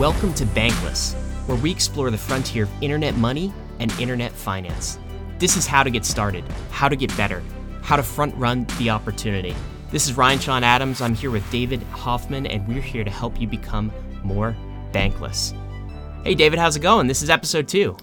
Welcome to Bankless, where we explore the frontier of internet money and internet finance. This is how to get started, how to get better, how to front run the opportunity. This is Ryan Sean Adams. I'm here with David Hoffman, and we're here to help you become more bankless. Hey, David, how's it going? This is episode two.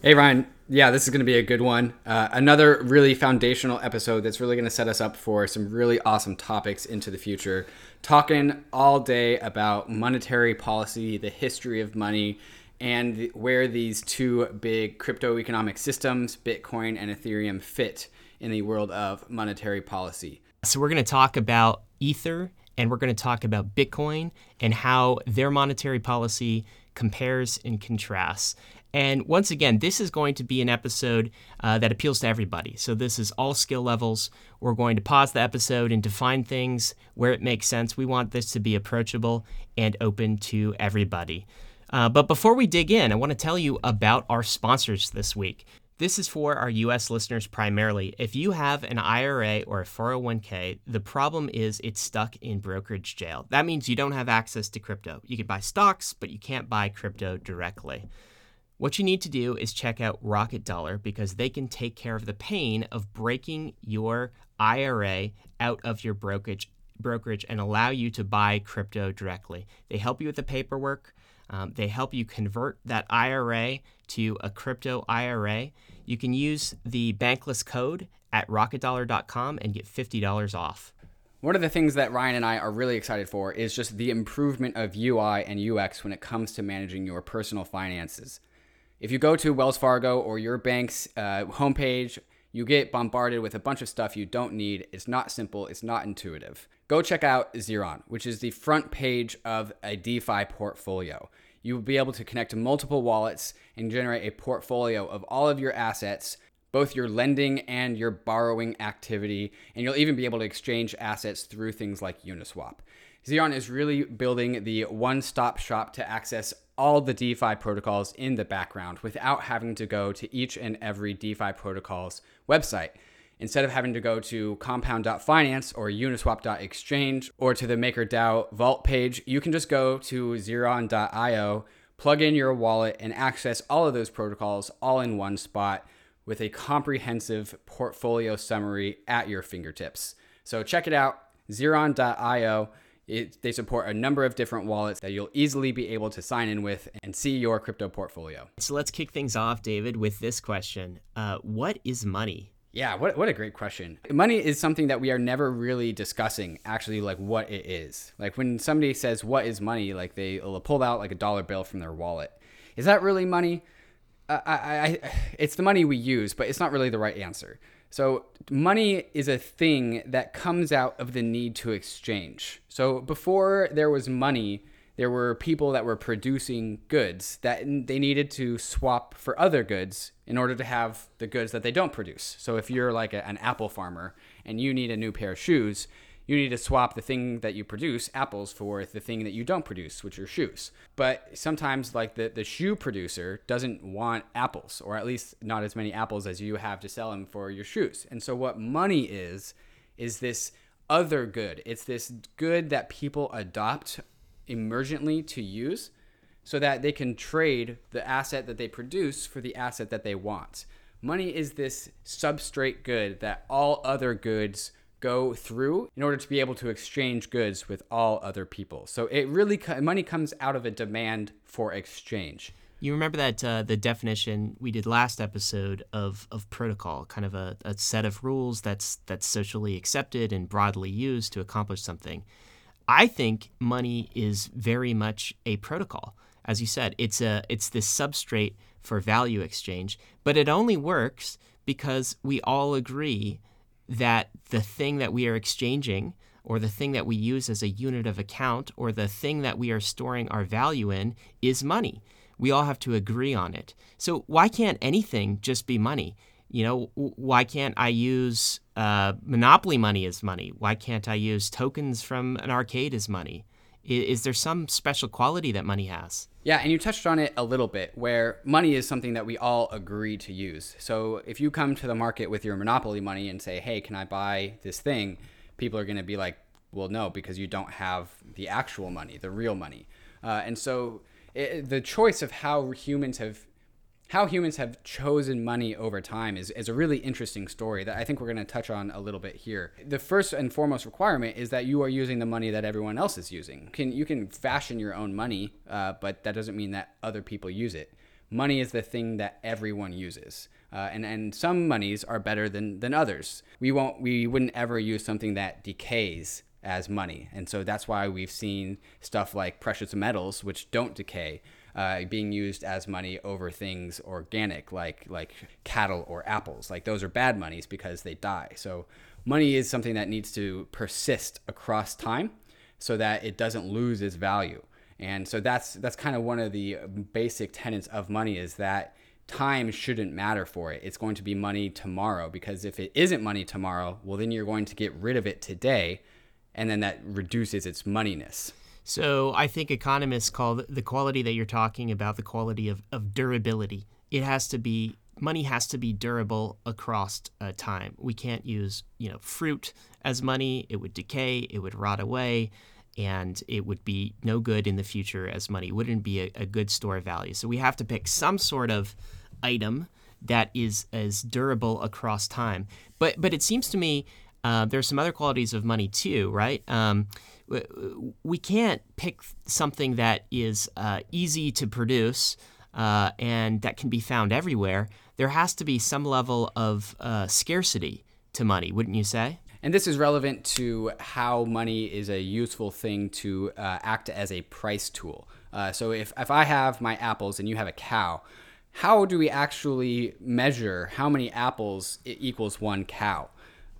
Hey, Ryan. Yeah, this is going to be a good one. Uh, another really foundational episode that's really going to set us up for some really awesome topics into the future. Talking all day about monetary policy, the history of money, and where these two big crypto economic systems, Bitcoin and Ethereum, fit in the world of monetary policy. So, we're going to talk about Ether and we're going to talk about Bitcoin and how their monetary policy compares and contrasts. And once again, this is going to be an episode uh, that appeals to everybody. So, this is all skill levels. We're going to pause the episode and define things where it makes sense. We want this to be approachable and open to everybody. Uh, but before we dig in, I want to tell you about our sponsors this week. This is for our US listeners primarily. If you have an IRA or a 401k, the problem is it's stuck in brokerage jail. That means you don't have access to crypto. You can buy stocks, but you can't buy crypto directly. What you need to do is check out Rocket Dollar because they can take care of the pain of breaking your IRA out of your brokerage brokerage and allow you to buy crypto directly. They help you with the paperwork. Um, they help you convert that IRA to a crypto IRA. You can use the bankless code at rocketdollar.com and get $50 off. One of the things that Ryan and I are really excited for is just the improvement of UI and UX when it comes to managing your personal finances. If you go to Wells Fargo or your bank's uh, homepage, you get bombarded with a bunch of stuff you don't need. It's not simple, it's not intuitive. Go check out Zerion, which is the front page of a DeFi portfolio. You will be able to connect to multiple wallets and generate a portfolio of all of your assets, both your lending and your borrowing activity, and you'll even be able to exchange assets through things like Uniswap. Zerion is really building the one stop shop to access all the DeFi protocols in the background without having to go to each and every DeFi protocol's website. Instead of having to go to compound.finance or uniswap.exchange or to the MakerDAO vault page, you can just go to zerion.io, plug in your wallet, and access all of those protocols all in one spot with a comprehensive portfolio summary at your fingertips. So check it out, zerion.io. It, they support a number of different wallets that you'll easily be able to sign in with and see your crypto portfolio. So let's kick things off, David, with this question uh, What is money? Yeah, what, what a great question. Money is something that we are never really discussing, actually, like what it is. Like when somebody says, What is money? Like they will pull out like a dollar bill from their wallet. Is that really money? I, I, I, it's the money we use, but it's not really the right answer. So, money is a thing that comes out of the need to exchange. So, before there was money, there were people that were producing goods that they needed to swap for other goods in order to have the goods that they don't produce. So, if you're like a, an apple farmer and you need a new pair of shoes, you need to swap the thing that you produce, apples, for the thing that you don't produce, which are shoes. But sometimes, like the, the shoe producer doesn't want apples, or at least not as many apples as you have to sell them for your shoes. And so, what money is, is this other good. It's this good that people adopt emergently to use so that they can trade the asset that they produce for the asset that they want. Money is this substrate good that all other goods go through in order to be able to exchange goods with all other people. So it really money comes out of a demand for exchange. You remember that uh, the definition we did last episode of, of protocol, kind of a, a set of rules that's that's socially accepted and broadly used to accomplish something. I think money is very much a protocol. As you said, it's a it's this substrate for value exchange, but it only works because we all agree that the thing that we are exchanging or the thing that we use as a unit of account or the thing that we are storing our value in is money. We all have to agree on it. So why can't anything just be money? You know, why can't I use uh, monopoly money as money? Why can't I use tokens from an arcade as money? Is, there some special quality that money has? Yeah, and you touched on it a little bit, where money is something that we all agree to use. So if you come to the market with your monopoly money and say, hey, can I buy this thing? People are going to be like, well, no, because you don't have the actual money, the real money. Uh, and so it, the choice of how humans have how humans have chosen money over time is, is a really interesting story that I think we're going to touch on a little bit here. The first and foremost requirement is that you are using the money that everyone else is using. Can you can fashion your own money, uh, but that doesn't mean that other people use it. Money is the thing that everyone uses. Uh, and, and some monies are better than, than others. We won't we wouldn't ever use something that decays as money. And so that's why we've seen stuff like precious metals, which don't decay, uh, being used as money over things organic, like like cattle or apples. Like those are bad monies because they die. So money is something that needs to persist across time, so that it doesn't lose its value. And so that's that's kind of one of the basic tenets of money is that time shouldn't matter for it. It's going to be money tomorrow because if it isn't money tomorrow, well then you're going to get rid of it today and then that reduces its moneyness. So I think economists call the quality that you're talking about the quality of, of durability. It has to be money has to be durable across uh, time. We can't use you know fruit as money; it would decay, it would rot away, and it would be no good in the future as money. Wouldn't be a, a good store of value. So we have to pick some sort of item that is as durable across time. But but it seems to me uh, there's some other qualities of money too, right? Um, we can't pick something that is uh, easy to produce uh, and that can be found everywhere. There has to be some level of uh, scarcity to money, wouldn't you say? And this is relevant to how money is a useful thing to uh, act as a price tool. Uh, so if, if I have my apples and you have a cow, how do we actually measure how many apples equals one cow?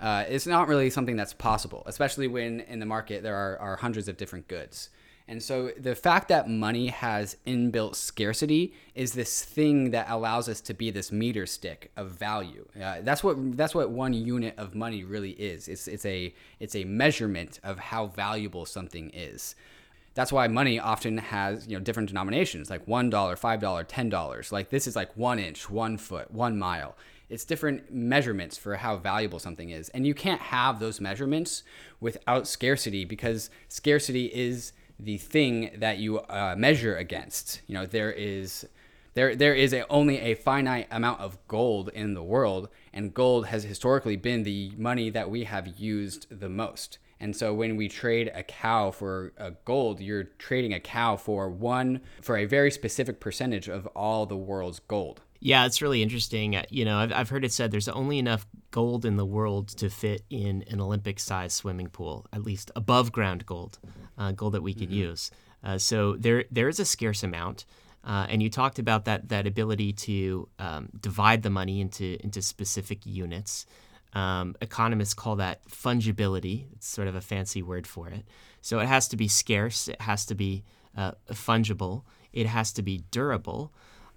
Uh, it's not really something that's possible, especially when in the market there are, are hundreds of different goods. And so the fact that money has inbuilt scarcity is this thing that allows us to be this meter stick of value. Uh, that's what that's what one unit of money really is. It's it's a it's a measurement of how valuable something is. That's why money often has you know different denominations, like one dollar, five dollar, ten dollars. Like this is like one inch, one foot, one mile it's different measurements for how valuable something is. And you can't have those measurements without scarcity because scarcity is the thing that you uh, measure against. You know, there is there there is a, only a finite amount of gold in the world, and gold has historically been the money that we have used the most. And so when we trade a cow for a gold, you're trading a cow for one for a very specific percentage of all the world's gold. Yeah, it's really interesting. Uh, you know, I've, I've heard it said there's only enough gold in the world to fit in an Olympic sized swimming pool, at least above ground gold, uh, gold that we could mm-hmm. use. Uh, so there there is a scarce amount. Uh, and you talked about that that ability to um, divide the money into into specific units. Um, economists call that fungibility. It's sort of a fancy word for it. So it has to be scarce. It has to be uh, fungible. It has to be durable.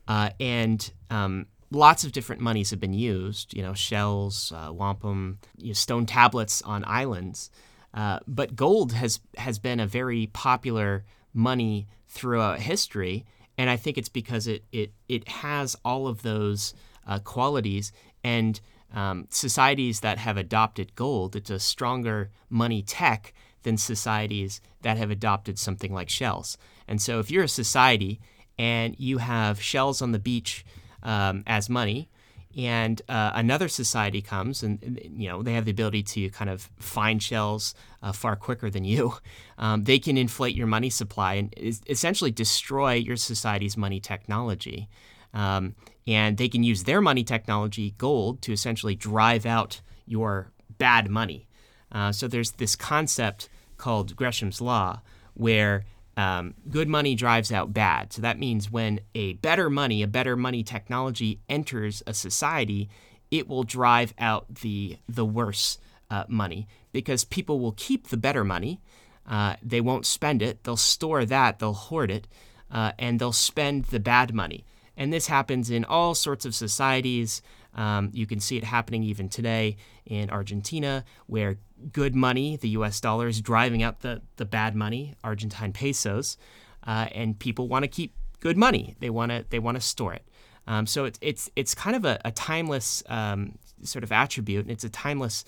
Uh, and um, lots of different monies have been used, you know, shells, uh, wampum, you know, stone tablets on islands. Uh, but gold has, has been a very popular money throughout history. And I think it's because it, it, it has all of those uh, qualities. And um, societies that have adopted gold, it's a stronger money tech than societies that have adopted something like shells. And so if you're a society and you have shells on the beach um, as money, and uh, another society comes and you know they have the ability to kind of find shells uh, far quicker than you. Um, they can inflate your money supply and essentially destroy your society's money technology. Um, and they can use their money technology gold to essentially drive out your bad money. Uh, so there's this concept called gresham's law where um, good money drives out bad. So that means when a better money, a better money technology enters a society, it will drive out the the worse uh, money because people will keep the better money. Uh, they won't spend it. They'll store that. They'll hoard it, uh, and they'll spend the bad money. And this happens in all sorts of societies. Um, you can see it happening even today in Argentina, where good money, the US dollar, is driving out the, the bad money, Argentine pesos, uh, and people want to keep good money. They want to they want to store it. Um, so it's it's it's kind of a, a timeless um, sort of attribute, and it's a timeless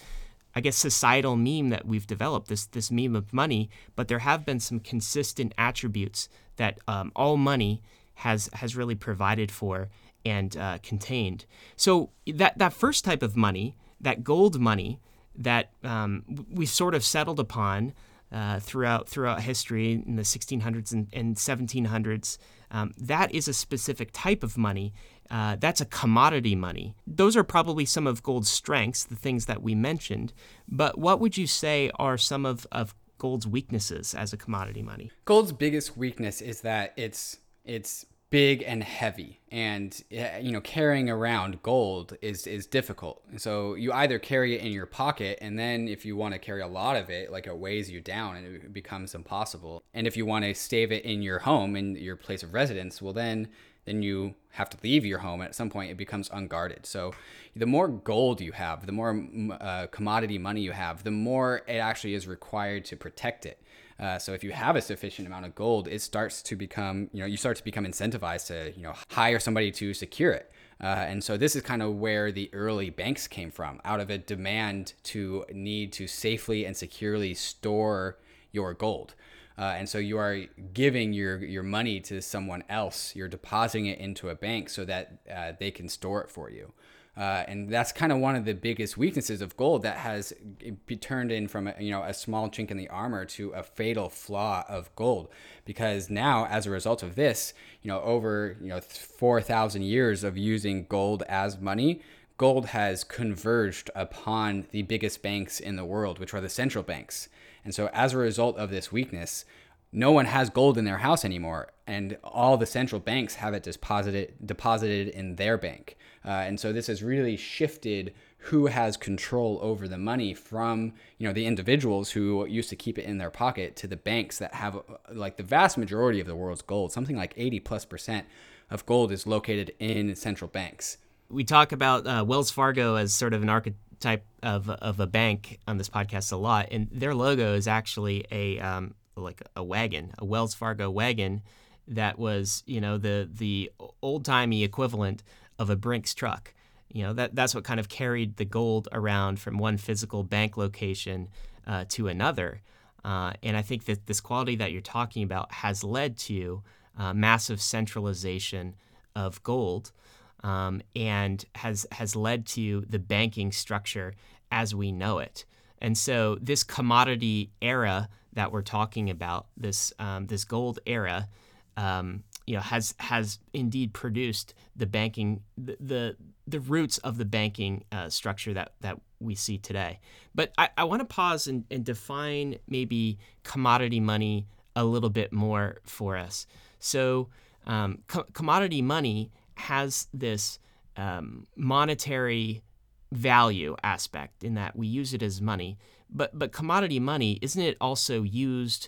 I guess societal meme that we've developed this this meme of money, but there have been some consistent attributes that um, all money has has really provided for and uh, contained. So that that first type of money, that gold money that um, we sort of settled upon uh, throughout throughout history in the 1600s and, and 1700s, um, that is a specific type of money. Uh, that's a commodity money. Those are probably some of gold's strengths, the things that we mentioned. But what would you say are some of, of gold's weaknesses as a commodity money? Gold's biggest weakness is that it's it's big and heavy. And you know carrying around gold is is difficult. So you either carry it in your pocket and then if you want to carry a lot of it like it weighs you down and it becomes impossible. And if you want to stave it in your home in your place of residence well then then you have to leave your home. At some point it becomes unguarded. So the more gold you have the more uh, commodity money you have the more it actually is required to protect it uh, so if you have a sufficient amount of gold, it starts to become, you know, you start to become incentivized to, you know, hire somebody to secure it. Uh, and so this is kind of where the early banks came from, out of a demand to need to safely and securely store your gold. Uh, and so you are giving your your money to someone else. You're depositing it into a bank so that uh, they can store it for you. Uh, and that's kind of one of the biggest weaknesses of gold that has turned in from a, you know a small chink in the armor to a fatal flaw of gold. Because now as a result of this you know over you know 4000 years of using gold as money gold has converged upon the biggest banks in the world which are the central banks. And so as a result of this weakness no one has gold in their house anymore and all the central banks have it deposited deposited in their bank uh, and so this has really shifted who has control over the money from you know the individuals who used to keep it in their pocket to the banks that have like the vast majority of the world's gold. Something like 80 plus percent of gold is located in central banks. We talk about uh, wells fargo as sort of an archetype of, of a bank on this podcast a lot and their logo is actually a um, like a wagon a wells fargo wagon that was you know the the old timey equivalent of a Brinks truck. You know that that's what kind of carried the gold around from one physical bank location uh, to another. Uh, and I think that this quality that you're talking about has led to uh, massive centralization of gold, um, and has has led to the banking structure as we know it. And so this commodity era that we're talking about, this um, this gold era, um, you know, has has indeed produced the banking the the, the roots of the banking uh, structure that that we see today. But I, I want to pause and, and define maybe commodity money a little bit more for us. So um, co- commodity money has this um, monetary value aspect in that we use it as money. But but commodity money isn't it also used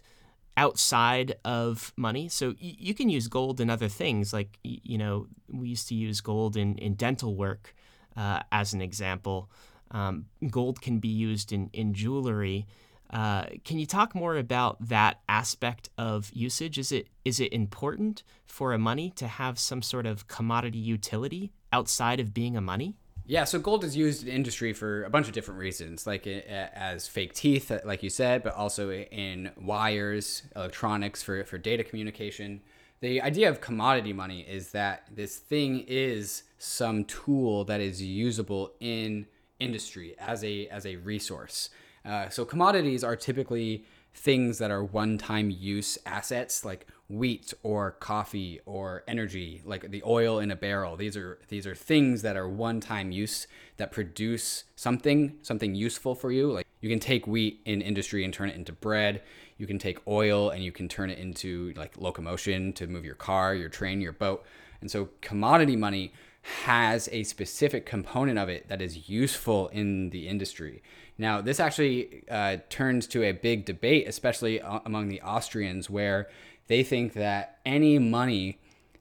outside of money. So y- you can use gold in other things. Like, y- you know, we used to use gold in, in dental work uh, as an example. Um, gold can be used in, in jewelry. Uh, can you talk more about that aspect of usage? Is it is it important for a money to have some sort of commodity utility outside of being a money? Yeah, so gold is used in industry for a bunch of different reasons, like as fake teeth, uh, like you said, but also in wires, electronics for, for data communication. The idea of commodity money is that this thing is some tool that is usable in industry as a as a resource. Uh, so commodities are typically things that are one-time use assets, like wheat or coffee or energy like the oil in a barrel. These are these are things that are one-time use that produce something something useful for you. Like you can take wheat in industry and turn it into bread. You can take oil and you can turn it into like locomotion to move your car your train your boat. And so commodity money has a specific component of it that is useful in the industry. Now, this actually uh, turns to a big debate, especially among the Austrians, where they think that any money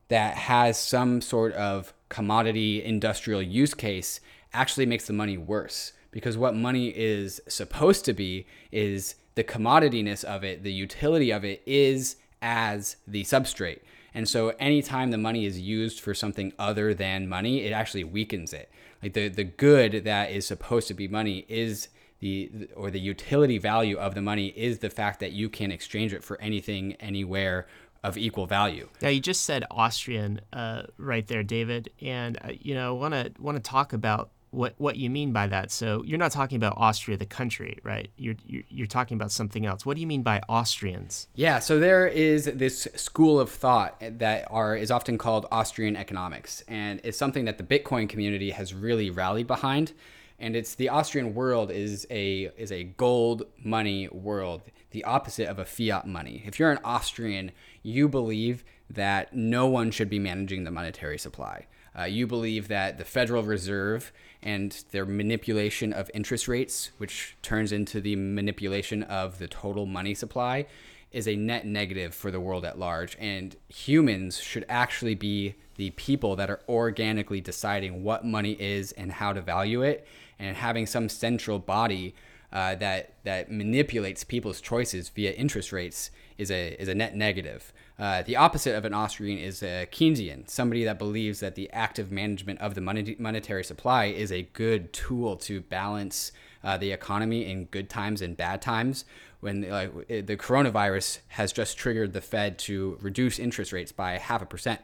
that has some sort of commodity industrial use case actually makes the money worse because what money is supposed to be is the commodityness of it, the utility of it is as the substrate. And so anytime the money is used for something other than money, it actually weakens it. Like the, the good that is supposed to be money is the or the utility value of the money is the fact that you can exchange it for anything anywhere of equal value. Now you just said Austrian uh, right there, David, and uh, you know want to want to talk about what what you mean by that. So you're not talking about Austria, the country, right? You're, you're you're talking about something else. What do you mean by Austrians? Yeah, so there is this school of thought that are is often called Austrian economics, and it's something that the Bitcoin community has really rallied behind. And it's the Austrian world is a is a gold money world, the opposite of a fiat money. If you're an Austrian, you believe that no one should be managing the monetary supply. Uh, you believe that the Federal Reserve and their manipulation of interest rates, which turns into the manipulation of the total money supply, is a net negative for the world at large. And humans should actually be the people that are organically deciding what money is and how to value it, and having some central body uh, that that manipulates people's choices via interest rates is a is a net negative. Uh, the opposite of an Austrian is a Keynesian, somebody that believes that the active management of the monetary supply is a good tool to balance uh, the economy in good times and bad times. When like the coronavirus has just triggered the Fed to reduce interest rates by half a percent,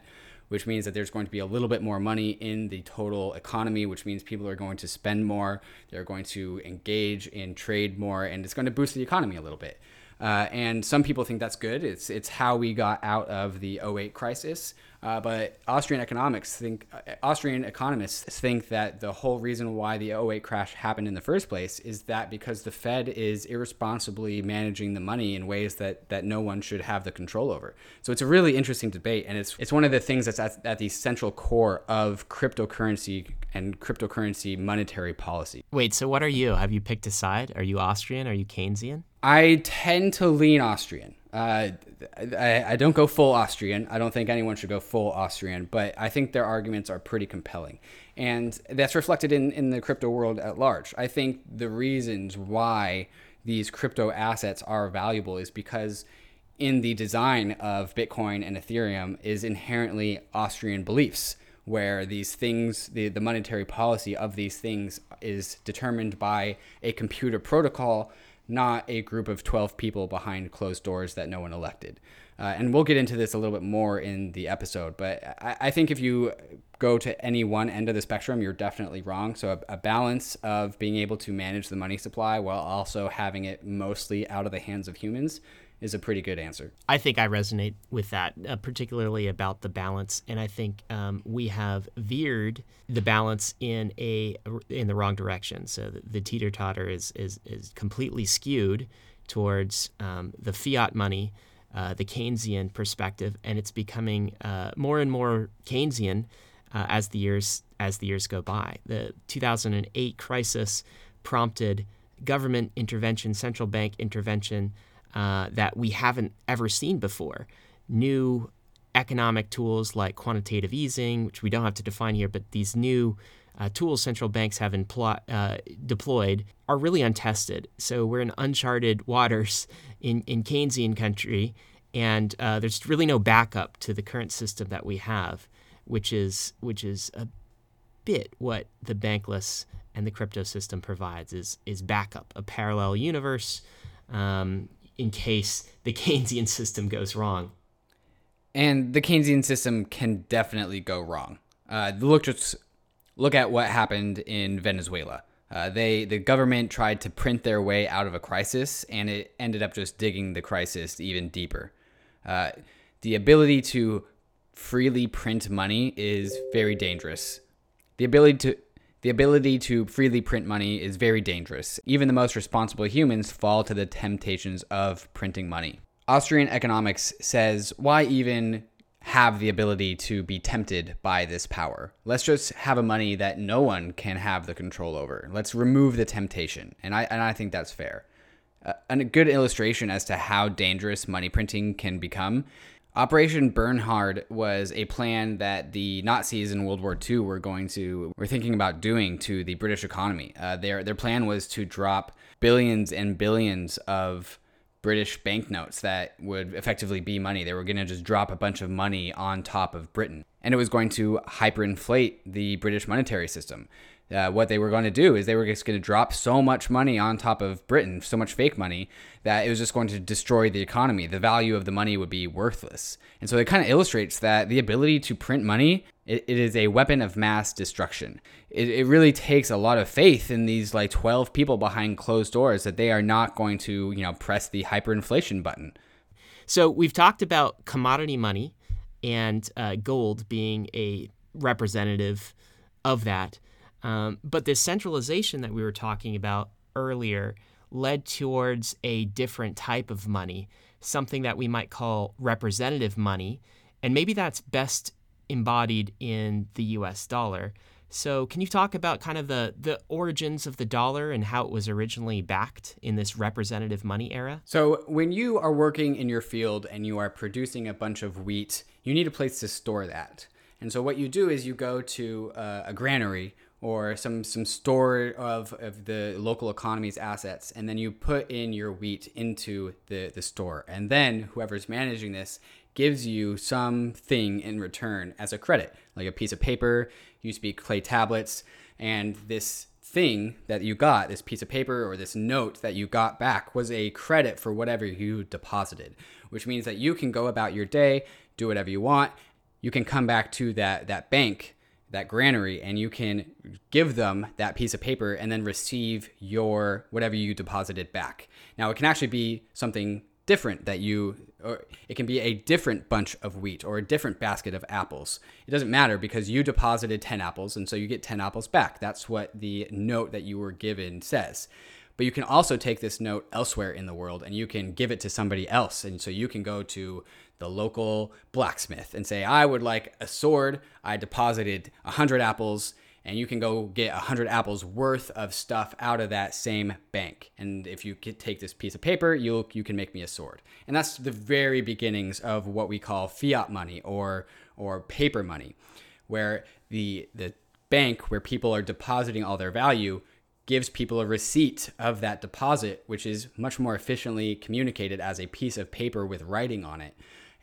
which means that there's going to be a little bit more money in the total economy, which means people are going to spend more, they're going to engage in trade more, and it's going to boost the economy a little bit. Uh, and some people think that's good. It's it's how we got out of the 08 crisis. Uh, but Austrian economics think uh, Austrian economists think that the whole reason why the 08 crash happened in the first place is that because the Fed is irresponsibly managing the money in ways that that no one should have the control over. So it's a really interesting debate, and it's it's one of the things that's at, at the central core of cryptocurrency and cryptocurrency monetary policy. Wait, so what are you? Have you picked a side? Are you Austrian? Are you Keynesian? I tend to lean Austrian. Uh, I, I, don't go full Austrian. I don't think anyone should go full Austrian, but I think their arguments are pretty compelling. And that's reflected in, in the crypto world at large. I think the reasons why these crypto assets are valuable is because in the design of Bitcoin and Ethereum is inherently Austrian beliefs, where these things, the, the monetary policy of these things is determined by a computer protocol not a group of 12 people behind closed doors that no one elected. Uh, and we'll get into this a little bit more in the episode, but I, I, think if you go to any one end of the spectrum, you're definitely wrong. So, a, a, balance of being able to manage the money supply while also having it mostly out of the hands of humans is a pretty good answer. I think I resonate with that, uh, particularly about the balance, and I think um, we have veered the balance in a in the wrong direction. So the, the teeter totter is, is is completely skewed towards um, the fiat money, uh, the Keynesian perspective, and it's becoming uh, more and more Keynesian uh, as the years as the years go by. The 2008 crisis prompted government intervention, central bank intervention uh, that we haven't ever seen before. New economic tools like quantitative easing, which we don't have to define here, but these new uh, tools central banks have impl- uh, deployed are really untested. So we're in uncharted waters in, in Keynesian country, and uh, there's really no backup to the current system that we have, which is which is a bit what the bankless and the crypto system provides is is backup, a parallel universe. Um, in case the Keynesian system goes wrong. And the Keynesian system can definitely go wrong. Uh, look just look at what happened in Venezuela. Uh, they the government tried to print their way out of a crisis, and it ended up just digging the crisis even deeper. Uh, the ability to freely print money is very dangerous. The ability to the ability to freely print money is very dangerous. Even the most responsible humans fall to the temptations of printing money. Austrian economics says, why even have the ability to be tempted by this power? Let's just have a money that no one can have the control over. Let's remove the temptation. And I, and I think that's fair. Uh, and a good illustration as to how dangerous money printing can become Operation Bernhard was a plan that the Nazis in World War II were going to were thinking about doing to the British economy. Uh, their their plan was to drop billions and billions of British banknotes that would effectively be money. They were going to just drop a bunch of money on top of Britain, and it was going to hyperinflate the British monetary system. uh, what they were going to do is they were just going to drop so much money on top of Britain, so much fake money, that it was just going to destroy the economy. The value of the money would be worthless. And so it kind of illustrates that the ability to print money, it, it is a weapon of mass destruction. It, it really takes a lot of faith in these like 12 people behind closed doors that they are not going to, you know, press the hyperinflation button. So we've talked about commodity money and uh, gold being a representative of that. Um, but this centralization that we were talking about earlier led towards a different type of money, something that we might call representative money. And maybe that's best embodied in the US dollar. So, can you talk about kind of the, the origins of the dollar and how it was originally backed in this representative money era? So, when you are working in your field and you are producing a bunch of wheat, you need a place to store that. And so, what you do is you go to uh, a granary or some some store of, of the local economy's assets and then you put in your wheat into the, the store. And then whoever's managing this gives you something in return as a credit like a piece of paper used to be clay tablets and this thing that you got this piece of paper or this note that you got back was a credit for whatever you deposited which means that you can go about your day do whatever you want. You can come back to that that bank that granary and you can give them that piece of paper and then receive your whatever you deposited back. Now it can actually be something different that you or it can be a different bunch of wheat or a different basket of apples. It doesn't matter because you deposited 10 apples and so you get 10 apples back. That's what the note that you were given says. But you can also take this note elsewhere in the world and you can give it to somebody else. And so you can go to the local blacksmith and say, I would like a sword. I deposited 100 apples, and you can go get 100 apples worth of stuff out of that same bank. And if you take this piece of paper, you you can make me a sword. And that's the very beginnings of what we call fiat money or or paper money, where the the bank where people are depositing all their value gives people a receipt of that deposit, which is much more efficiently communicated as a piece of paper with writing on it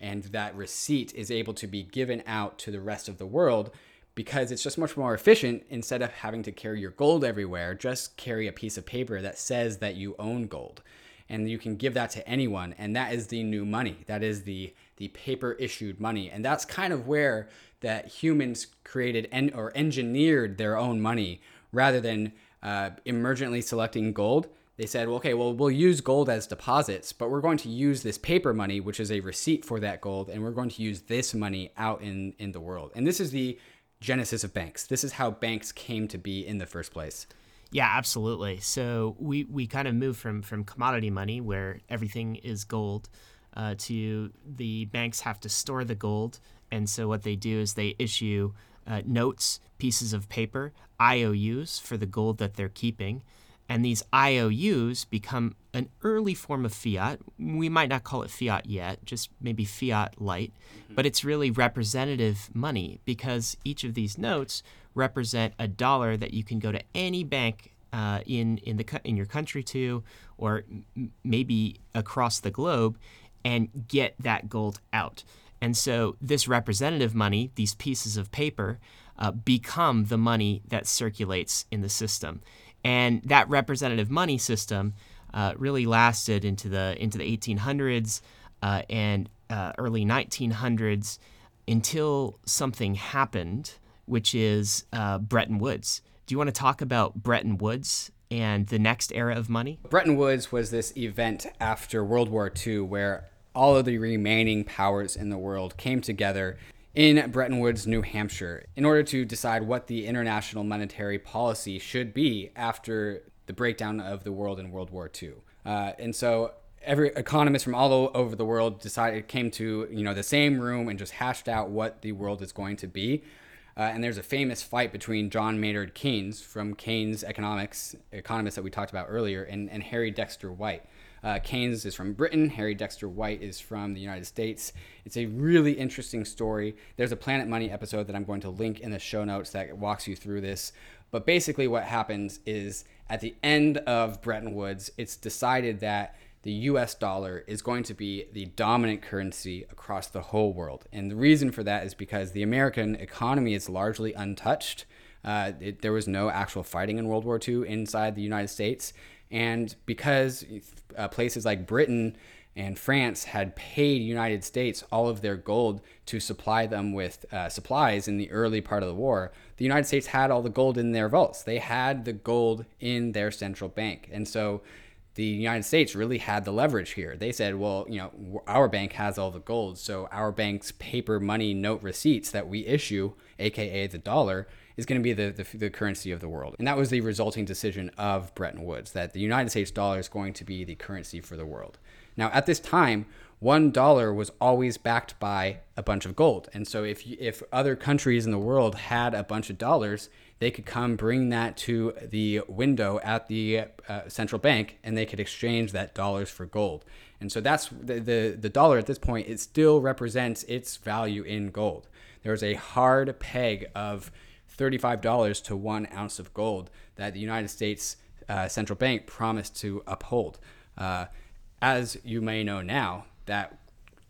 and that receipt is able to be given out to the rest of the world because it's just much more efficient instead of having to carry your gold everywhere just carry a piece of paper that says that you own gold. And you can give that to anyone and that is the new money. That is the the paper issued money. And that's kind of where that humans created en- or engineered their own money rather than uh, emergently selecting gold they said, well, okay, well, we'll use gold as deposits, but we're going to use this paper money, which is a receipt for that gold, and we're going to use this money out in, in the world. And this is the genesis of banks. This is how banks came to be in the first place. Yeah, absolutely. So we, we kind of move from, from commodity money, where everything is gold, uh, to the banks have to store the gold. And so what they do is they issue uh, notes, pieces of paper, IOUs for the gold that they're keeping. And these IOUs become an early form of fiat. We might not call it fiat yet, just maybe fiat light, mm-hmm. but it's really representative money because each of these notes represent a dollar that you can go to any bank uh, in in the in your country to, or m- maybe across the globe, and get that gold out. And so this representative money, these pieces of paper, uh, become the money that circulates in the system. And that representative money system uh, really lasted into the into the 1800s uh, and uh, early 1900s until something happened, which is uh, Bretton Woods. Do you want to talk about Bretton Woods and the next era of money? Bretton Woods was this event after World War II where all of the remaining powers in the world came together in Bretton Woods, New Hampshire, in order to decide what the international monetary policy should be after the breakdown of the world in World War II. Uh, and so every economist from all over the world decided came to you know the same room and just hashed out what the world is going to be. Uh, and there's a famous fight between John Maynard Keynes from Keynes Economics, economist that we talked about earlier, and, and Harry Dexter White. Uh, Keynes is from Britain. Harry Dexter White is from the United States. It's a really interesting story. There's a Planet Money episode that I'm going to link in the show notes that walks you through this. But basically, what happens is at the end of Bretton Woods, it's decided that the US dollar is going to be the dominant currency across the whole world. And the reason for that is because the American economy is largely untouched. Uh, it, there was no actual fighting in World War II inside the United States. And because uh, places like Britain and France had paid United States all of their gold to supply them with uh, supplies in the early part of the war, the United States had all the gold in their vaults. They had the gold in their central bank. And so the United States really had the leverage here. They said, well, you know, our bank has all the gold, so our bank's paper money note receipts that we issue, aka the dollar, is going to be the, the, the, currency of the world. And that was the resulting decision of Bretton Woods that the United States dollar is going to be the currency for the world. Now, at this time, one dollar was always backed by a bunch of gold. And so if, if other countries in the world had a bunch of dollars, they could come bring that to the window at the uh, central bank and they could exchange that dollars for gold. And so that's the, the, the dollar at this point, it still represents its value in gold. There's a hard peg of $35 to one ounce of gold that the United States uh, central bank promised to uphold. Uh, as you may know now, that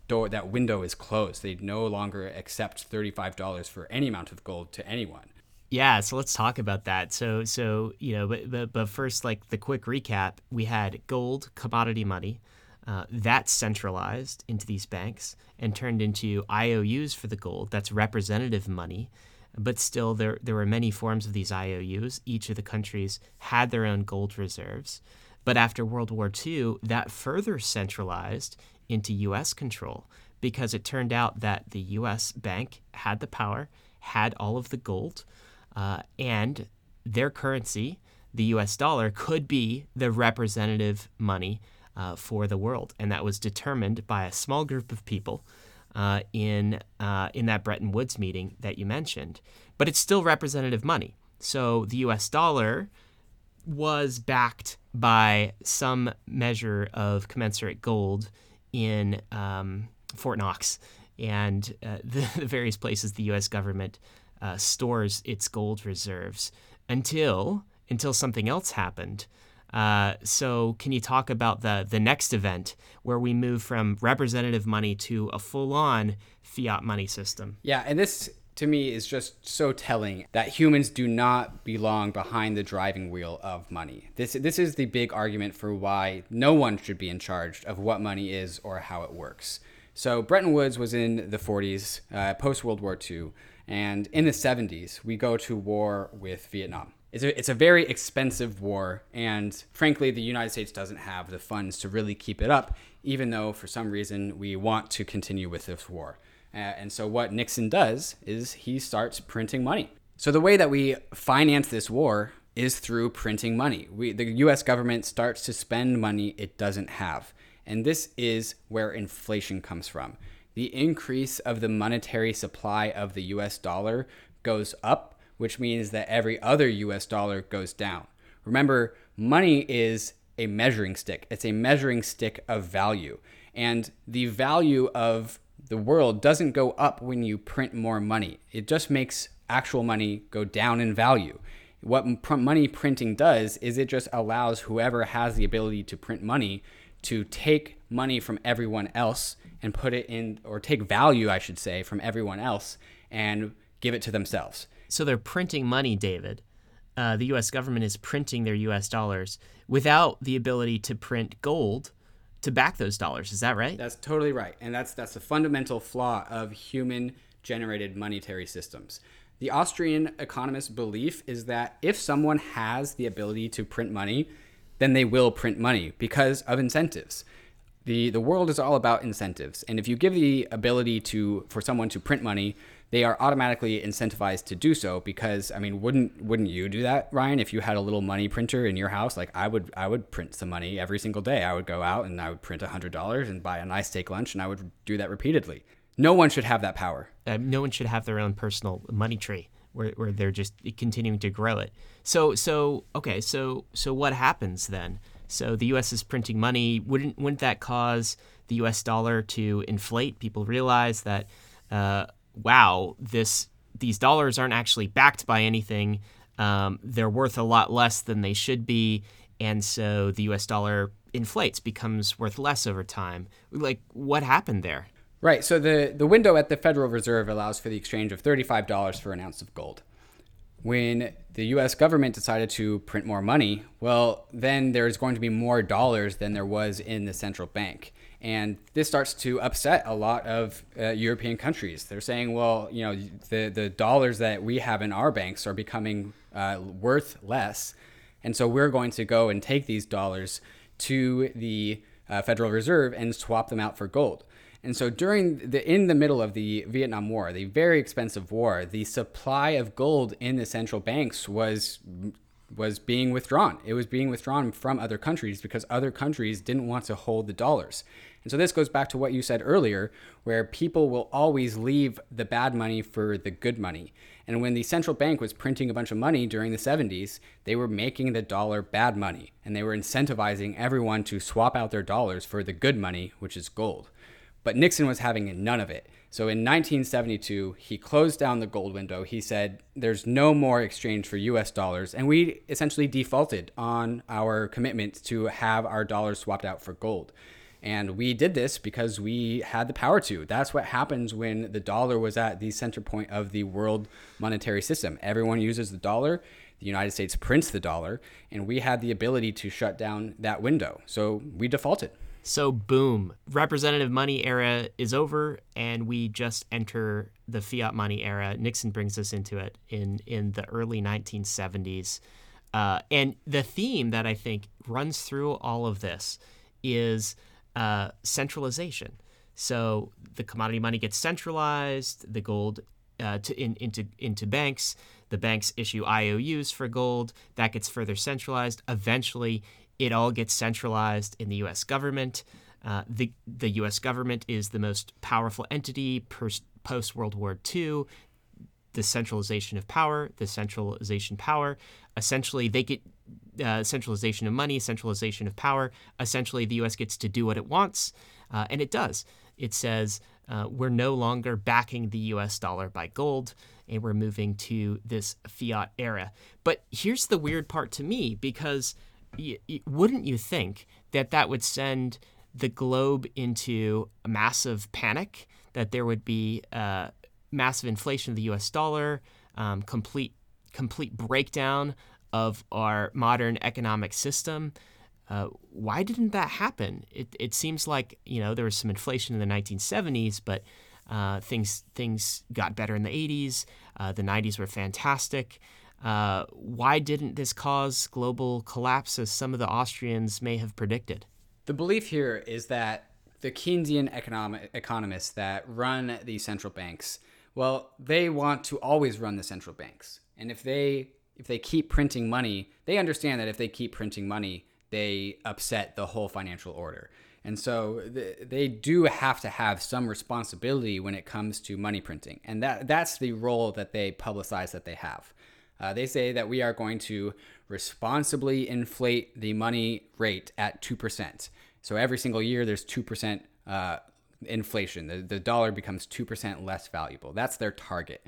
door, that window is closed. They no longer accept $35 for any amount of gold to anyone. Yeah, so let's talk about that. So, so you know, but but, but first, like the quick recap, we had gold commodity money. Uh, that's centralized into these banks and turned into IOUs for the gold. That's representative money but still there there were many forms of these IOUs. Each of the countries had their own gold reserves. But after World War II, that further centralized into US control because it turned out that the US bank had the power, had all of the gold, uh, and their currency, the US dollar, could be the representative money uh, for the world. And that was determined by a small group of people uh, in uh, in that Bretton Woods meeting that you mentioned, but it's still representative money. So the U.S. dollar was backed by some measure of commensurate gold in um, Fort Knox and uh, the, the, various places the U.S. government uh, stores its gold reserves until until something else happened. Uh, so, can you talk about the the next event where we move from representative money to a full on fiat money system? Yeah, and this to me is just so telling that humans do not belong behind the driving wheel of money. This this is the big argument for why no one should be in charge of what money is or how it works. So Bretton Woods was in the 40s, uh, post World War II, and in the 70s we go to war with Vietnam it's a, it's a very expensive war, and frankly, the United States doesn't have the funds to really keep it up, even though for some reason we want to continue with this war. Uh, and so, what Nixon does is he starts printing money. So, the way that we finance this war is through printing money. We, the US government starts to spend money it doesn't have. And this is where inflation comes from. The increase of the monetary supply of the US dollar goes up which means that every other US dollar goes down. Remember, money is a measuring stick, it's a measuring stick of value. And the value of the world doesn't go up when you print more money, it just makes actual money go down in value. What money printing does is it just allows whoever has the ability to print money to take money from everyone else and put it in, or take value, I should say, from everyone else and give it to themselves. So they're printing money, David. Uh, the U.S. government is printing their U.S. dollars without the ability to print gold to back those dollars. Is that right? That's totally right, and that's that's a fundamental flaw of human-generated monetary systems. The Austrian economist's belief is that if someone has the ability to print money, then they will print money because of incentives. The, the world is all about incentives. And if you give the ability to for someone to print money, they are automatically incentivized to do so because I mean, wouldn't wouldn't you do that, Ryan? If you had a little money printer in your house, like I would, I would print some money every single day. I would go out and I would print hundred dollars and buy a nice steak lunch, and I would do that repeatedly. No one should have that power. Uh, no one should have their own personal money tree where, where they're just continuing to grow it. So so okay, so so what happens then? So the U.S. is printing money. Wouldn't wouldn't that cause the U.S. dollar to inflate? People realize that. Uh, wow, this these dollars aren't actually backed by anything. Um, they're worth a lot less than they should be, and so the U.S. dollar inflates, becomes worth less over time. Like, what happened there? Right. So the the window at the Federal Reserve allows for the exchange of thirty five dollars for an ounce of gold. when the US government decided to print more money, well, then there's going to be more dollars than there was in the central bank. And this starts to upset a lot of uh, European countries. They're saying, well, you know, the, the dollars that we have in our banks are becoming uh, worth less. And so we're going to go and take these dollars to the uh, Federal Reserve and swap them out for gold. And so during the in the middle of the Vietnam War, the very expensive war, the supply of gold in the central banks was was being withdrawn. It was being withdrawn from other countries because other countries didn't want to hold the dollars. And so this goes back to what you said earlier, where people will always leave the bad money for the good money. And when the central bank was printing a bunch of money during the 70s, they were making the dollar bad money and they were incentivizing everyone to swap out their dollars for the good money, which is gold. But Nixon was having none of it. So in 1972, he closed down the gold window. He said, there's no more exchange for US dollars. And we essentially defaulted on our commitment to have our dollars swapped out for gold. And we did this because we had the power to. That's what happens when the dollar was at the center point of the world monetary system. Everyone uses the dollar. The United States prints the dollar, and we had the ability to shut down that window. So we defaulted. So, boom, representative money era is over, and we just enter the fiat money era. Nixon brings us into it in, in the early 1970s. Uh, and the theme that I think runs through all of this is uh, centralization. So, the commodity money gets centralized, the gold uh, to, in, into, into banks. The banks issue IOUs for gold. That gets further centralized. Eventually, it all gets centralized in the U.S. government. Uh, the the U.S. government is the most powerful entity post World War II. The centralization of power, the centralization power. Essentially, they get uh, centralization of money, centralization of power. Essentially, the U.S. gets to do what it wants, uh, and it does. It says uh, we're no longer backing the U.S. dollar by gold, and we're moving to this fiat era. But here's the weird part to me because wouldn't you think that that would send the globe into a massive panic? That there would be uh, massive inflation of the U.S. dollar, um, complete complete breakdown of our modern economic system. Uh, why didn't that happen? It, it seems like you know there was some inflation in the 1970s, but uh, things things got better in the 80s. Uh, the 90s were fantastic. Uh, why didn't this cause global collapse as some of the Austrians may have predicted? The belief here is that the Keynesian economic, economists that run these central banks, well, they want to always run the central banks. And if they if they keep printing money, they understand that if they keep printing money, they upset the whole financial order. And so they do have to have some responsibility when it comes to money printing. And that that's the role that they publicize that they have. Uh, they say that we are going to responsibly inflate the money rate at 2%. So every single year, there's 2% uh, inflation. The, the dollar becomes 2% less valuable. That's their target.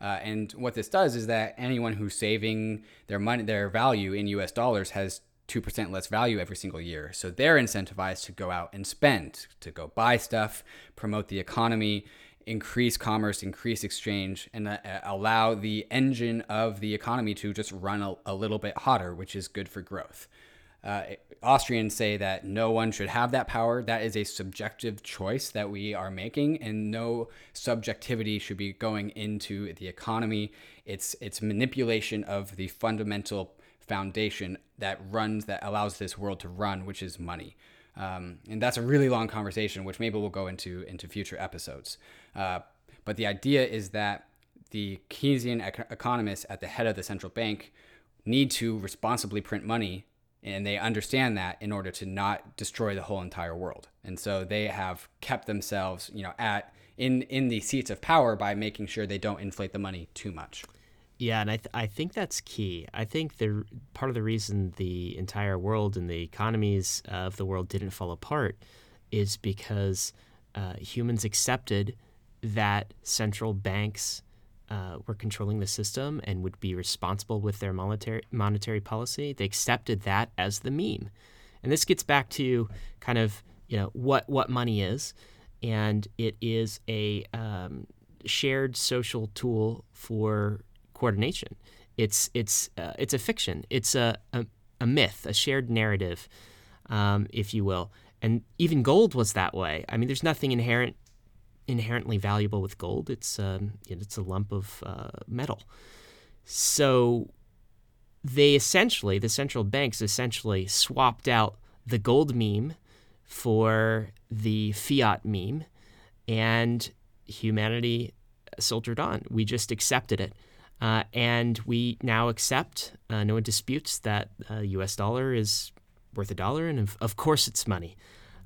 Uh, and what this does is that anyone who's saving their money, their value in US dollars has 2% less value every single year. So they're incentivized to go out and spend, to go buy stuff, promote the economy, increase commerce, increase exchange, and uh, allow the engine of the economy to just run a, a little bit hotter, which is good for growth. Uh, Austrians say that no one should have that power. That is a subjective choice that we are making, and no subjectivity should be going into the economy. It's it's manipulation of the fundamental foundation that runs that allows this world to run, which is money. Um, and that's a really long conversation, which maybe we'll go into into future episodes. Uh, but the idea is that the Keynesian ec- economists at the head of the central bank need to responsibly print money, and they understand that in order to not destroy the whole entire world. And so they have kept themselves, you know, at in in the seats of power by making sure they don't inflate the money too much. Yeah, and I, th- I think that's key. I think the part of the reason the entire world and the economies of the world didn't fall apart is because uh, humans accepted that central banks uh, were controlling the system and would be responsible with their monetary monetary policy. They accepted that as the meme, and this gets back to kind of you know what what money is, and it is a um, shared social tool for coordination. It's it's uh, it's a fiction. It's a, a, a myth, a shared narrative, um, if you will. And even gold was that way. I mean, there's nothing inherent inherently valuable with gold. It's um, it's a lump of uh, metal. So they essentially, the central banks essentially swapped out the gold meme for the fiat meme, and humanity soldiered on. We just accepted it. Uh, and we now accept, uh, no one disputes that uh, US dollar is worth a dollar, and of, of course it's money.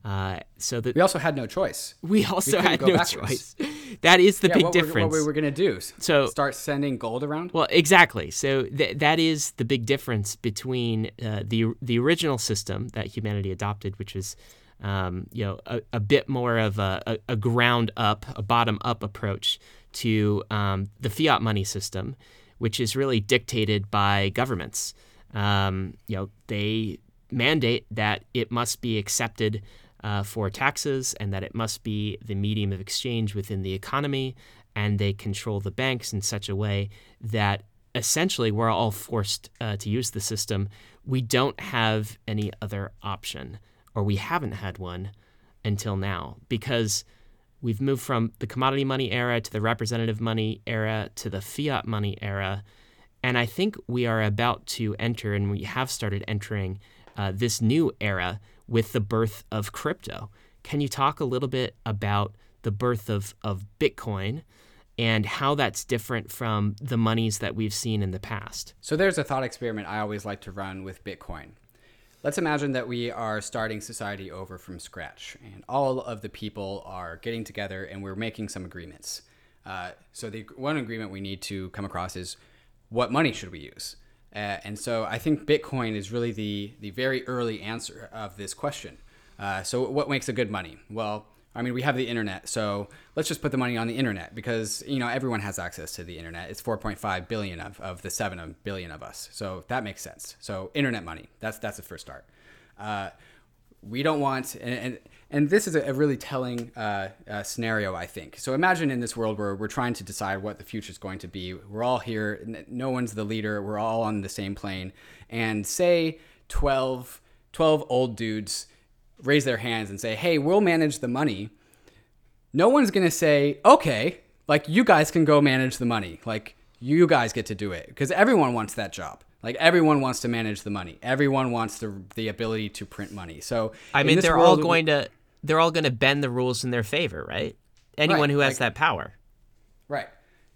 Uh, so that we also had no choice. We also we had no backwards. choice. That is the yeah, big what difference. We're, what we were gonna do? So start sending gold around. Well, exactly. So th- that is the big difference between uh, the the original system that humanity adopted, which is Um, you know, a, a, bit more of a, a, a, ground up, a bottom up approach to um, the fiat money system, which is really dictated by governments. Um, you know, they mandate that it must be accepted uh, for taxes and that it must be the medium of exchange within the economy. And they control the banks in such a way that essentially we're all forced uh, to use the system. We don't have any other option, or we haven't had one until now, because we've moved from the commodity money era to the representative money era to the fiat money era. And I think we are about to enter, and we have started entering uh, this new era with the birth of crypto. Can you talk a little bit about the birth of, of Bitcoin and how that's different from the monies that we've seen in the past? So, there's a thought experiment I always like to run with Bitcoin. Let's imagine that we are starting society over from scratch, and all of the people are getting together and we're making some agreements. Uh, so, the one agreement we need to come across is what money should we use? Uh, and so I think Bitcoin is really the, the very early answer of this question. Uh, so, what makes a good money? Well, I mean, we have the internet, so let's just put the money on the internet because you know everyone has access to the internet. It's 4.5 billion of, of the seven billion of us, so that makes sense. So, internet money. That's that's the first start. Uh, we don't want and, and and this is a, really telling uh, uh, scenario, I think. So imagine in this world where we're trying to decide what the future is going to be. We're all here, no one's the leader, we're all on the same plane. And say 12, 12 old dudes raise their hands and say, hey, we'll manage the money. No one's going to say, okay, like you guys can go manage the money. Like you guys get to do it because everyone wants that job. Like everyone wants to manage the money. Everyone wants the the ability to print money. So I mean, they're world, all going to they're all going to bend the rules in their favor, right? Anyone right. who has like, that power. Right.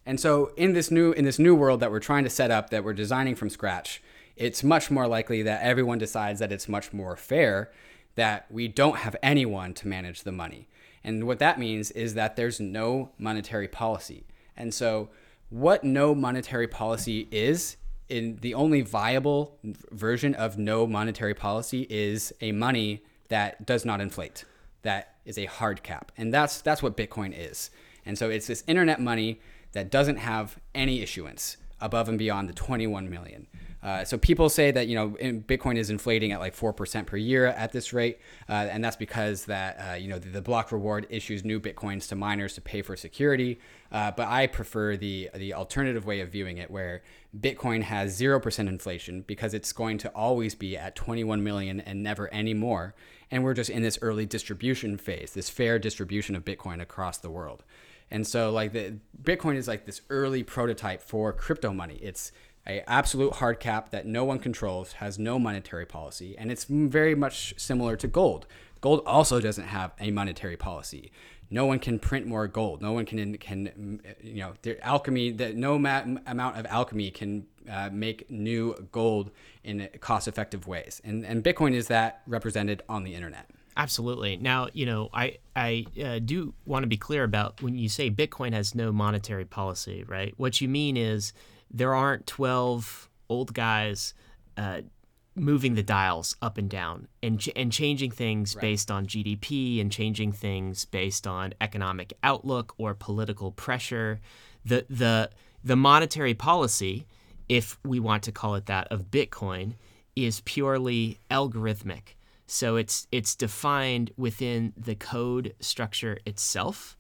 And so in this new in this new world that we're trying to set up that we're designing from scratch, it's much more likely that everyone decides that it's much more fair that we don't have anyone to manage the money. And what that means is that there's no monetary policy. And so what no monetary policy is in the only viable version of no monetary policy is a money that does not inflate that is a hard cap. And that's that's what Bitcoin is. And so it's this internet money that doesn't have any issuance above and beyond the 21 million. Uh, so people say that you know Bitcoin is inflating at like four percent per year at this rate, uh, and that's because that uh, you know the, the, block reward issues new bitcoins to miners to pay for security. Uh, but I prefer the the alternative way of viewing it, where Bitcoin has zero percent inflation because it's going to always be at 21 million and never any more, and we're just in this early distribution phase, this fair distribution of Bitcoin across the world. And so like the Bitcoin is like this early prototype for crypto money. It's a absolute hard cap that no one controls, has no monetary policy, and it's very much similar to gold. Gold also doesn't have a monetary policy. No one can print more gold. No one can can you know the alchemy that no ma- amount of alchemy can uh, make new gold in cost-effective ways. And and Bitcoin is that represented on the internet. Absolutely. Now, you know, I I uh, do want to be clear about when you say Bitcoin has no monetary policy, right? What you mean is there aren't 12 old guys uh, moving the dials up and down and, ch- and changing things right. based on GDP and changing things based on economic outlook or political pressure. The, the, the monetary policy, if we want to call it that, of Bitcoin is purely algorithmic. So it's it's defined within the code structure itself,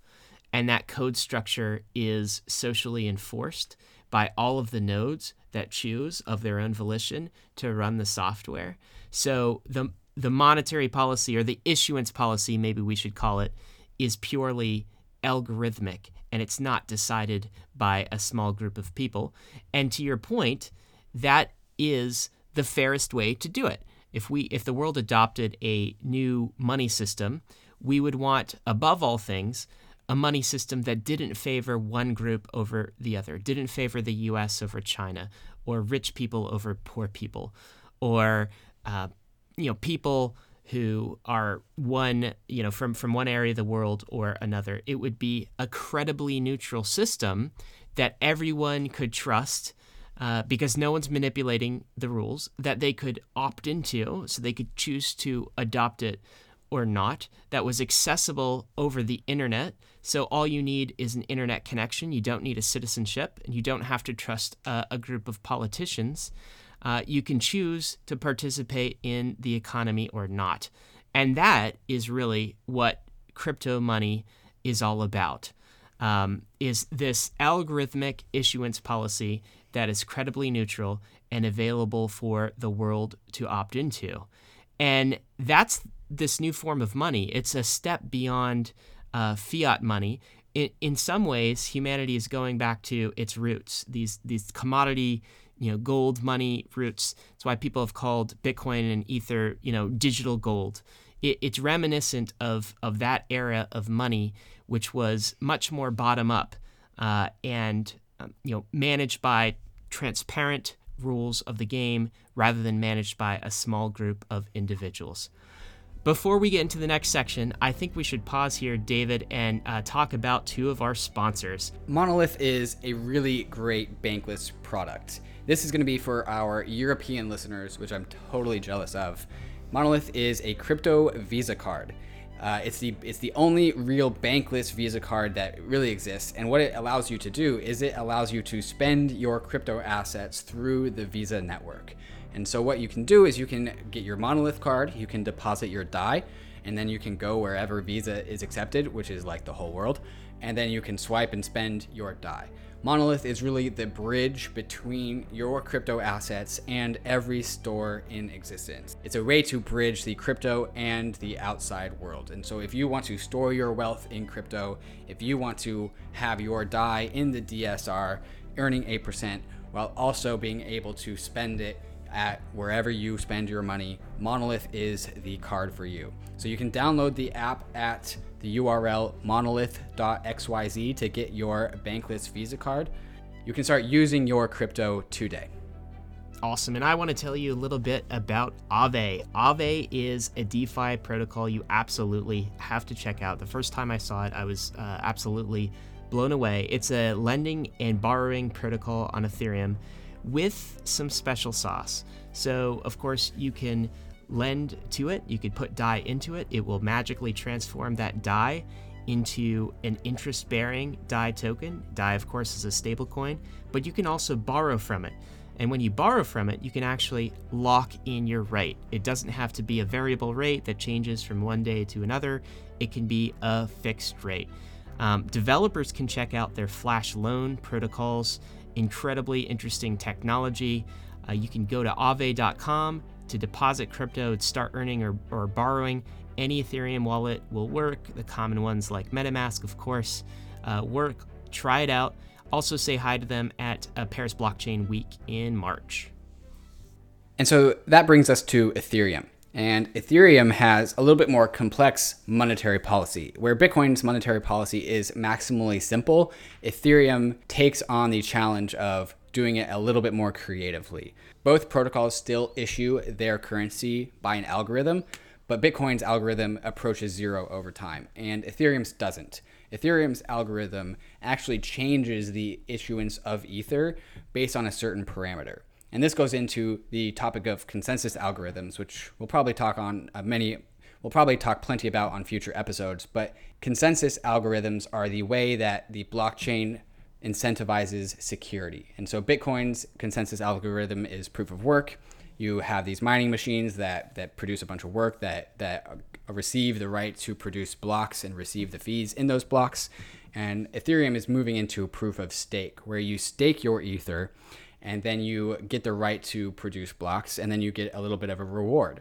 and that code structure is socially enforced by all of the nodes that choose of their own volition to run the software. So the the monetary policy or the issuance policy, maybe we should call it, is purely algorithmic and it's not decided by a small group of people. And to your point, that is the fairest way to do it. If we if the world adopted a new money system, we would want above all things a money system that didn't favor one group over the other, didn't favor the US over China, or rich people over poor people, or uh, you know people who are one you know from from one area of the world or another. It would be a credibly neutral system that everyone could trust. Uh, because no one's manipulating the rules that they could opt into, so they could choose to adopt it or not, that was accessible over the internet. So all you need is an internet connection. You don't need a citizenship, and you don't have to trust uh, a group of politicians uh, you can choose to participate in the economy or not. And that is really what crypto money is all about. Um, is this algorithmic issuance policy that is credibly neutral and available for the world to opt into. And that's this new form of money. It's a step beyond uh, fiat money. In, in some ways, humanity is going back to its roots. These these commodity you know gold money roots. That's why people have called Bitcoin and Ether you know digital gold. It, it's reminiscent of of that era of money, which was much more bottom up uh, and um, you know managed by transparent rules of the game rather than managed by a small group of individuals. Before we get into the next section, I think we should pause here, David, and uh, talk about two of our sponsors. Monolith is a really great bankless product. This is going to be for our European listeners, which I'm totally jealous of. Monolith is a crypto Visa card. Uh, it's the it's the only real bankless Visa card that really exists, and what it allows you to do is it allows you to spend your crypto assets through the Visa network. And so what you can do is you can get your Monolith card, you can deposit your DAI, and then you can go wherever Visa is accepted, which is like the whole world, and then you can swipe and spend your DAI. Monolith is really the bridge between your crypto assets and every store in existence. It's a way to bridge the crypto and the outside world. And so, if you want to store your wealth in crypto, if you want to have your DAI in the DSR earning 8%, while also being able to spend it at wherever you spend your money, Monolith is the card for you. So you can download the app at the URL monolith.xyz to get your bankless Visa card. You can start using your crypto today. Awesome. And I want to tell you a little bit about Aave. Aave is a DeFi protocol you absolutely have to check out. The first time I saw it, I was uh, absolutely blown away. It's a lending and borrowing protocol on Ethereum with some special sauce. So, of course, you can lend to it, you could put DAI into it, it will magically transform that DAI into an interest bearing DAI token. DAI, of course, is a stablecoin, but you can also borrow from it. And when you borrow from it, you can actually lock in your rate. It doesn't have to be a variable rate that changes from one day to another, it can be a fixed rate. Um, developers can check out their Flash loan protocols incredibly interesting technology. Uh, you can go to aave.com to deposit crypto start earning or, or borrowing. Any Ethereum wallet will work. The common ones like MetaMask, of course, uh, work. Try it out. Also, say hi to them at uh, Paris Blockchain Week in March. And so that brings us to Ethereum. And Ethereum has a little bit more complex monetary policy. Where Bitcoin's monetary policy is maximally simple, Ethereum takes on the challenge of doing it a little bit more creatively. Both protocols still issue their currency by an algorithm, but Bitcoin's algorithm approaches zero over time, and Ethereum's doesn't. Ethereum's algorithm actually changes the issuance of Ether based on a certain parameter. And this goes into the topic of consensus algorithms, which we'll probably talk on uh, many, we'll probably talk plenty about on future episodes. But consensus algorithms are the way that the blockchain incentivizes security. And so Bitcoin's consensus algorithm is proof of work. You have these mining machines that, that produce a bunch of work that, that receive the right to produce blocks and receive the fees in those blocks. And Ethereum is moving into proof of stake, where you stake your Ether and then you get the right to produce blocks and then you get a little bit of a reward.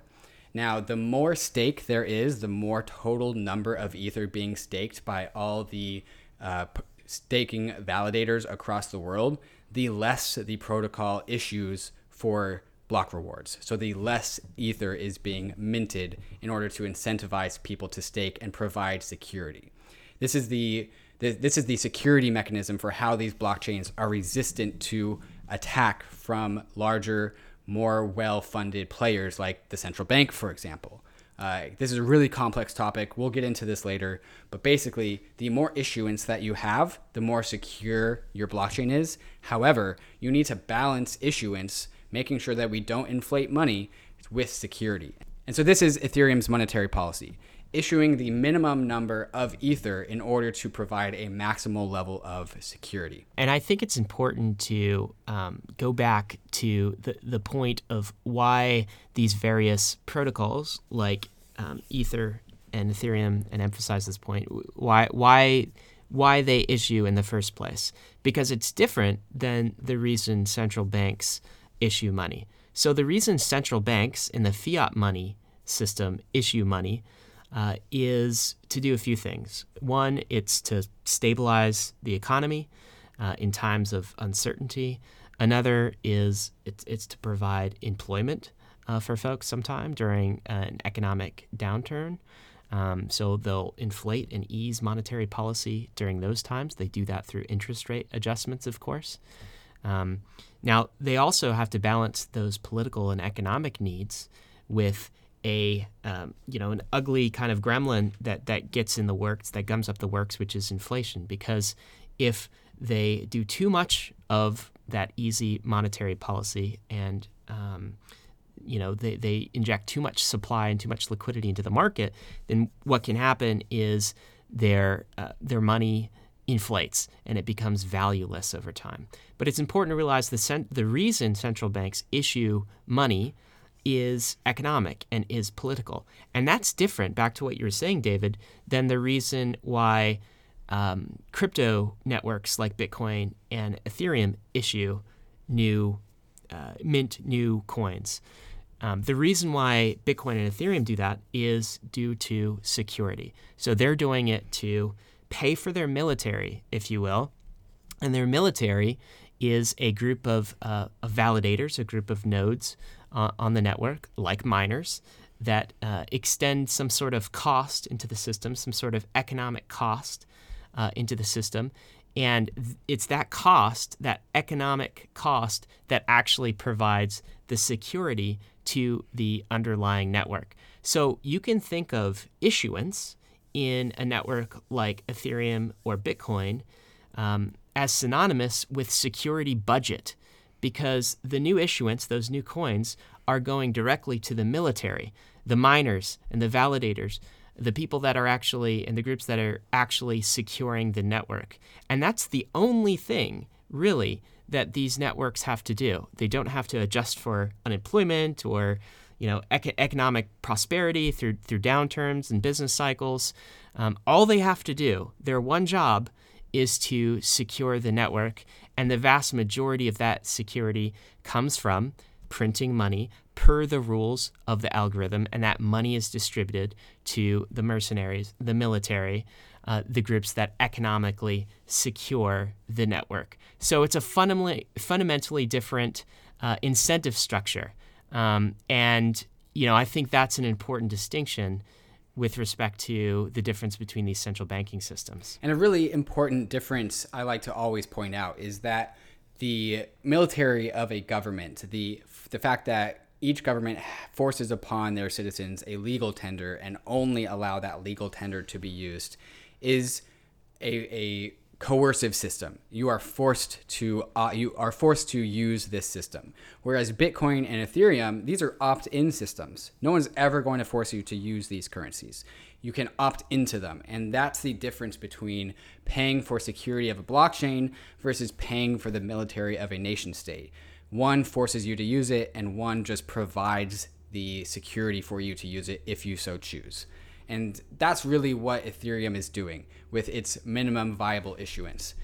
Now, the more stake there is, the more total number of Ether being staked by all the uh, staking validators across the world, the less the protocol issues for block rewards. So the less Ether is being minted in order to incentivize people to stake and provide security. This is the this is the security mechanism for how these blockchains are resistant to attack from larger more well funded players like the central bank, for example. Uh, this is a really complex topic. We'll get into this later. But basically, the more issuance that you have, the more secure your blockchain is. However, you need to balance issuance, making sure that we don't inflate money with security. And so, this is Ethereum's monetary policy issuing the minimum number of Ether in order to provide a maximal level of security. And I think it's important to um, go back to the, the point of why these various protocols like um, Ether and Ethereum, and emphasize this point, why, why, why they issue in the first place. Because it's different than the reason central banks issue money. So the reason central banks in the fiat money system issue money uh, is to do a few things. One, it's to stabilize the economy uh, in times of uncertainty. Another is it's, it's to provide employment uh, for folks sometime during an economic downturn. Um, so they'll inflate and ease monetary policy during those times. They do that through interest rate adjustments, of course. Um, now, they also have to balance those political and economic needs with a um, you know an ugly kind of gremlin that that gets in the works that gums up the works, which is inflation. Because if they do too much of that easy monetary policy and um, you know they, they inject too much supply and too much liquidity into the market, then what can happen is their uh, their money inflates and it becomes valueless over time. But it's important to realize the cent- the reason central banks issue money is economic and is political. And that's different, back to what you were saying, David, than the reason why um, crypto networks like Bitcoin and Ethereum issue new, uh, mint new coins. Um, the reason why Bitcoin and Ethereum do that is due to security. So they're doing it to pay for their military, if you will. And their military is a group of, uh, validators, a group of nodes uh, on the network, like miners, that uh, extend some sort of cost into the system, some sort of economic cost uh, into the system. And it's that cost, that economic cost, that actually provides the security to the underlying network. So you can think of issuance in a network like Ethereum or Bitcoin um, as synonymous with security budget because the new issuance, those new coins, are going directly to the military, the miners and the validators, the people that are actually, and the groups that are actually securing the network. And that's the only thing, really, that these networks have to do. They don't have to adjust for unemployment or you know, ec- economic prosperity through through downturns and business cycles. Um, all they have to do, their one job, is to secure the network and the vast majority of that security comes from printing money per the rules of the algorithm, and that money is distributed to the mercenaries, the military, uh, the groups that economically secure the network. So it's a fundamentally fundamentally different uh, incentive structure, um, and you know I think that's an important distinction with respect to the difference between these central banking systems. And a really important difference I like to always point out is that the military of a government, the the fact that each government forces upon their citizens a legal tender and only allow that legal tender to be used is a, a coercive system. You are forced to uh, you are forced to use this system. Whereas Bitcoin and Ethereum, these are opt-in systems. No one's ever going to force you to use these currencies. You can opt into them, and that's the difference between paying for security of a blockchain versus paying for the military of a nation state. One forces you to use it, and one just provides the security for you to use it if you so choose. And that's really what Ethereum is doing with its minimum viable issuance.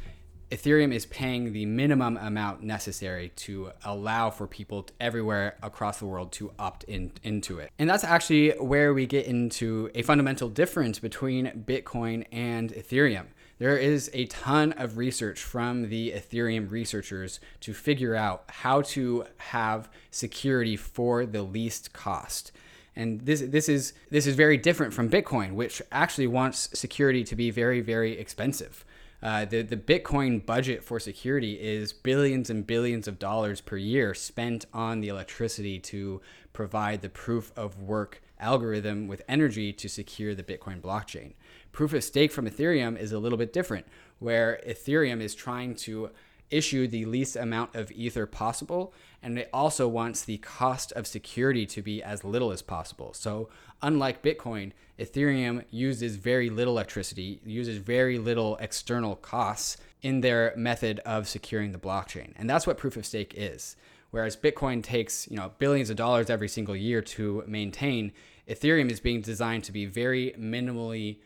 Ethereum is paying the minimum amount necessary to allow for people everywhere across the world to opt in, into it. And that's actually where we get into a fundamental difference between Bitcoin and Ethereum. There is a ton of research from the Ethereum researchers to figure out how to have security for the least cost. And this this is this is very different from Bitcoin, which actually wants security to be very very expensive. Uh, the the Bitcoin budget for security is billions and billions of dollars per year spent on the electricity to provide the proof of work algorithm with energy to secure the Bitcoin blockchain. Proof of stake from Ethereum is a little bit different, where Ethereum is trying to issue the least amount of ether possible and it also wants the cost of security to be as little as possible. So unlike bitcoin ethereum uses very little electricity uses very little external costs in their method of securing the blockchain. And that's what proof of stake is. Whereas bitcoin takes you know billions of dollars every single year to maintain ethereum is being designed to be very minimally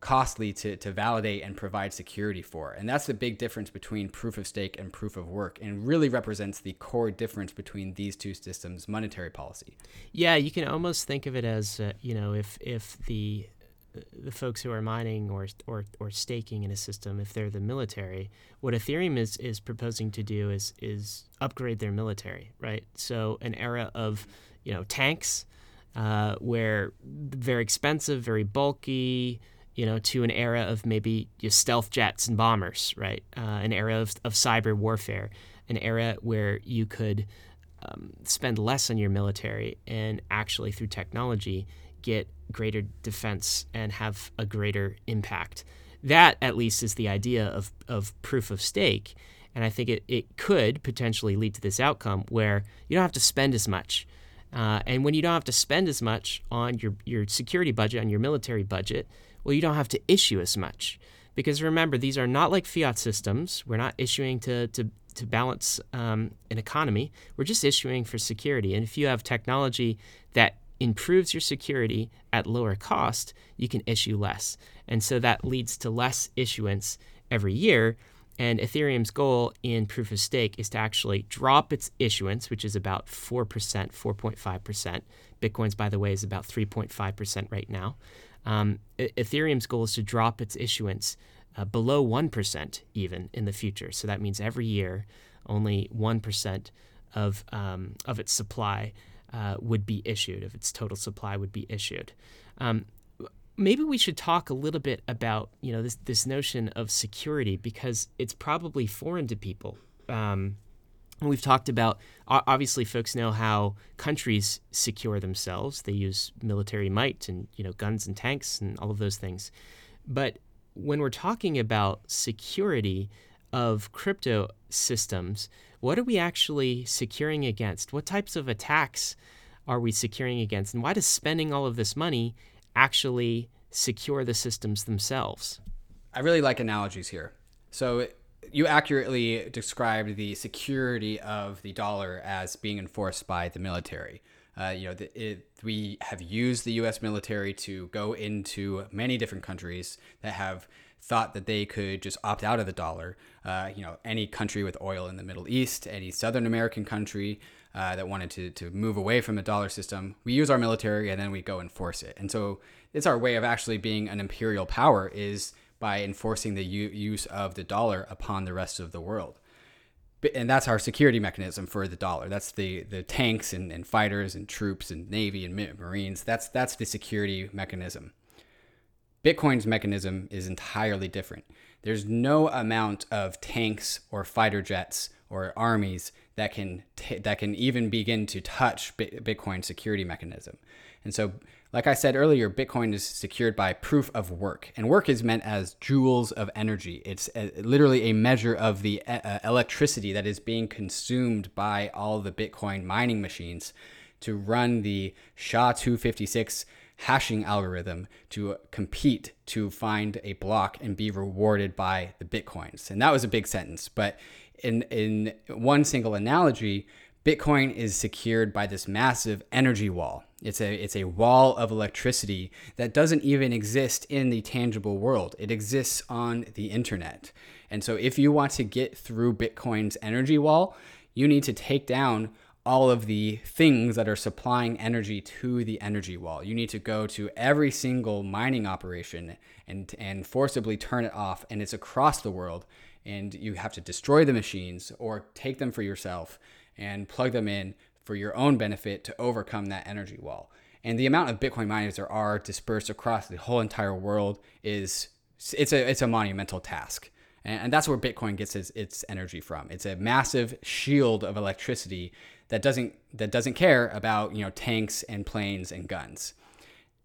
costly to, to validate and provide security for. And that's the big difference between proof of stake and proof of work and really represents the core difference between these two systems' monetary policy. Yeah, you can almost think of it as, uh, you know, if, if the the folks who are mining or, or or staking in a system, if they're the military, what Ethereum is is proposing to do is is upgrade their military, right? So an era of you know tanks, uh, where very expensive, very bulky, you know, to an era of maybe stealth jets and bombers, right? Uh, an era of, of cyber warfare, an era where you could um, spend less on your military and actually, through technology, get greater defense and have a greater impact. That, at least, is the idea of, of proof of stake. And I think it, it could potentially lead to this outcome where you don't have to spend as much. Uh, and when you don't have to spend as much on your, your security budget, on your military budget, well, you don't have to issue as much. Because remember, these are not like fiat systems. We're not issuing to, to, to balance um, an economy. We're just issuing for security. And if you have technology that improves your security at lower cost, you can issue less. And so that leads to less issuance every year. And Ethereum's goal in proof of stake is to actually drop its issuance, which is about 4%, 4.5%. Bitcoin's, by the way, is about 3.5% right now. Um, Ethereum's goal is to drop its issuance uh, below 1% even in the future. So that means every year, only 1% of, um, of its supply uh, would be issued, of its total supply would be issued. Um, maybe we should talk a little bit about you know this, this notion of security because it's probably foreign to people. Um, We've talked about obviously folks know how countries secure themselves. They use military might and you know guns and tanks and all of those things. But when we're talking about security of crypto systems, what are we actually securing against? What types of attacks are we securing against? And why does spending all of this money actually secure the systems themselves? I really like analogies here. So you accurately described the security of the dollar as being enforced by the military. Uh, you know, the, it, we have used the U.S. military to go into many different countries that have thought that they could just opt out of the dollar. Uh, you know, any country with oil in the Middle East, any Southern American country uh, that wanted to, to move away from the dollar system, we use our military and then we go enforce it. And so it's our way of actually being an imperial power is by enforcing the u- use of the dollar upon the rest of the world. And that's our security mechanism for the dollar. That's the, the tanks and, and fighters and troops and navy and marines. That's that's the security mechanism. Bitcoin's mechanism is entirely different. There's no amount of tanks or fighter jets or armies that can t- that can even begin to touch Bitcoin's security mechanism. And so like I said earlier, Bitcoin is secured by proof of work, and work is meant as joules of energy. It's a, literally a measure of the uh, electricity that is being consumed by all the Bitcoin mining machines to run the SHA 256 hashing algorithm to compete to find a block and be rewarded by the Bitcoins. And that was a big sentence, but in, in one single analogy, Bitcoin is secured by this massive energy wall. It's a it's a wall of electricity that doesn't even exist in the tangible world. It exists on the internet. And so if you want to get through Bitcoin's energy wall, you need to take down all of the things that are supplying energy to the energy wall. You need to go to every single mining operation and and forcibly turn it off and it's across the world and you have to destroy the machines or take them for yourself and plug them in for your own benefit to overcome that energy wall. And the amount of Bitcoin miners there are dispersed across the whole entire world is it's a it's a monumental task. And, that's where Bitcoin gets its, its energy from. It's a massive shield of electricity that doesn't that doesn't care about you know tanks and planes and guns.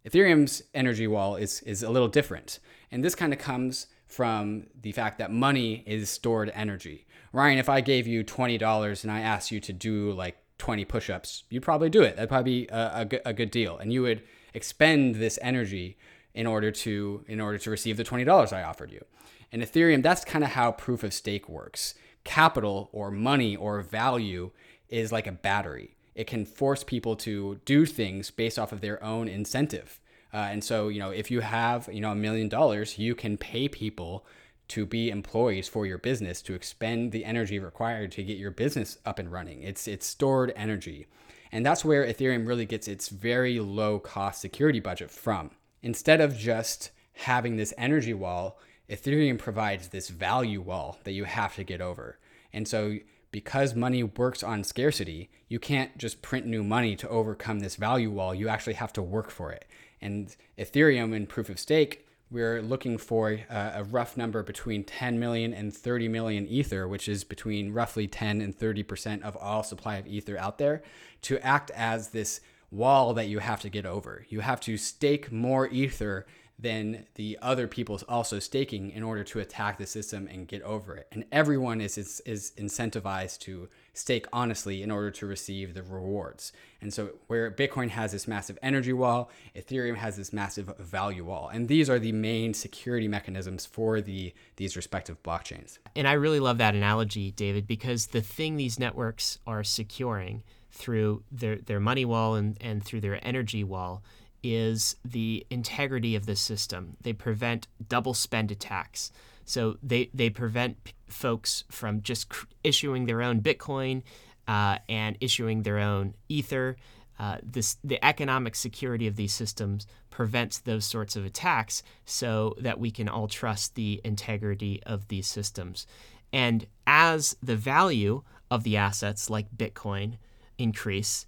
Ethereum's energy wall is is a little different, and this kind of comes from the fact that money is stored energy. Ryan, if I gave you twenty dollars and I asked you to do like twenty push-ups, you'd probably do it. That'd probably be a, a, good, a good deal, and you would expend this energy in order to in order to receive the twenty dollars I offered you. In Ethereum, that's kind of how proof of stake works. Capital or money or value is like a battery. It can force people to do things based off of their own incentive. Uh, and so, you know, if you have, you know, a million dollars, you can pay people to be employees for your business to expend the energy required to get your business up and running. It's it's stored energy. And that's where Ethereum really gets its very low cost security budget from. Instead of just having this energy wall, Ethereum provides this value wall that you have to get over. And so because money works on scarcity, you can't just print new money to overcome this value wall. You actually have to work for it. And Ethereum and proof of stake, we're looking for a, a rough number between 10 million and 30 million ether, which is between roughly 10 and 30% of all supply of ether out there, to act as this wall that you have to get over. You have to stake more ether than the other people's also staking in order to attack the system and get over it. And everyone is, is, is incentivized to stake honestly in order to receive the rewards. And so, where Bitcoin has this massive energy wall, Ethereum has this massive value wall. And these are the main security mechanisms for the these respective blockchains. And I really love that analogy, David, because the thing these networks are securing through their, their money wall and, and through their energy wall is the integrity of the system. They prevent double spend attacks. So they, they prevent p- folks from just cr- issuing their own Bitcoin uh, and issuing their own Ether. Uh, this, the economic security of these systems prevents those sorts of attacks so that we can all trust the integrity of these systems. And as the value of the assets like Bitcoin increase,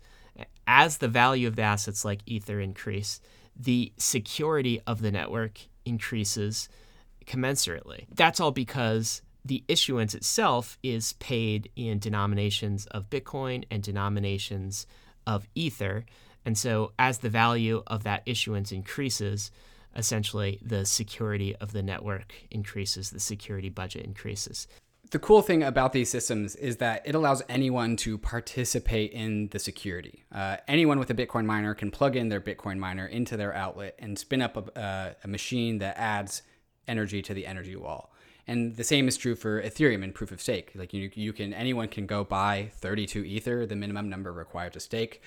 as the value of the assets like Ether increase, the security of the network increases commensurately. That's all because the issuance itself is paid in denominations of Bitcoin and denominations of Ether. And so, as the value of that issuance increases, essentially the security of the network increases, the security budget increases the cool thing about these systems is that it allows anyone to participate in the security. Uh, anyone with a Bitcoin miner can plug in their Bitcoin miner into their outlet and spin up a, uh, a machine that adds energy to the energy wall. And the same is true for Ethereum and proof of stake. Like you, you can anyone can go buy 32 Ether, the minimum number required to stake,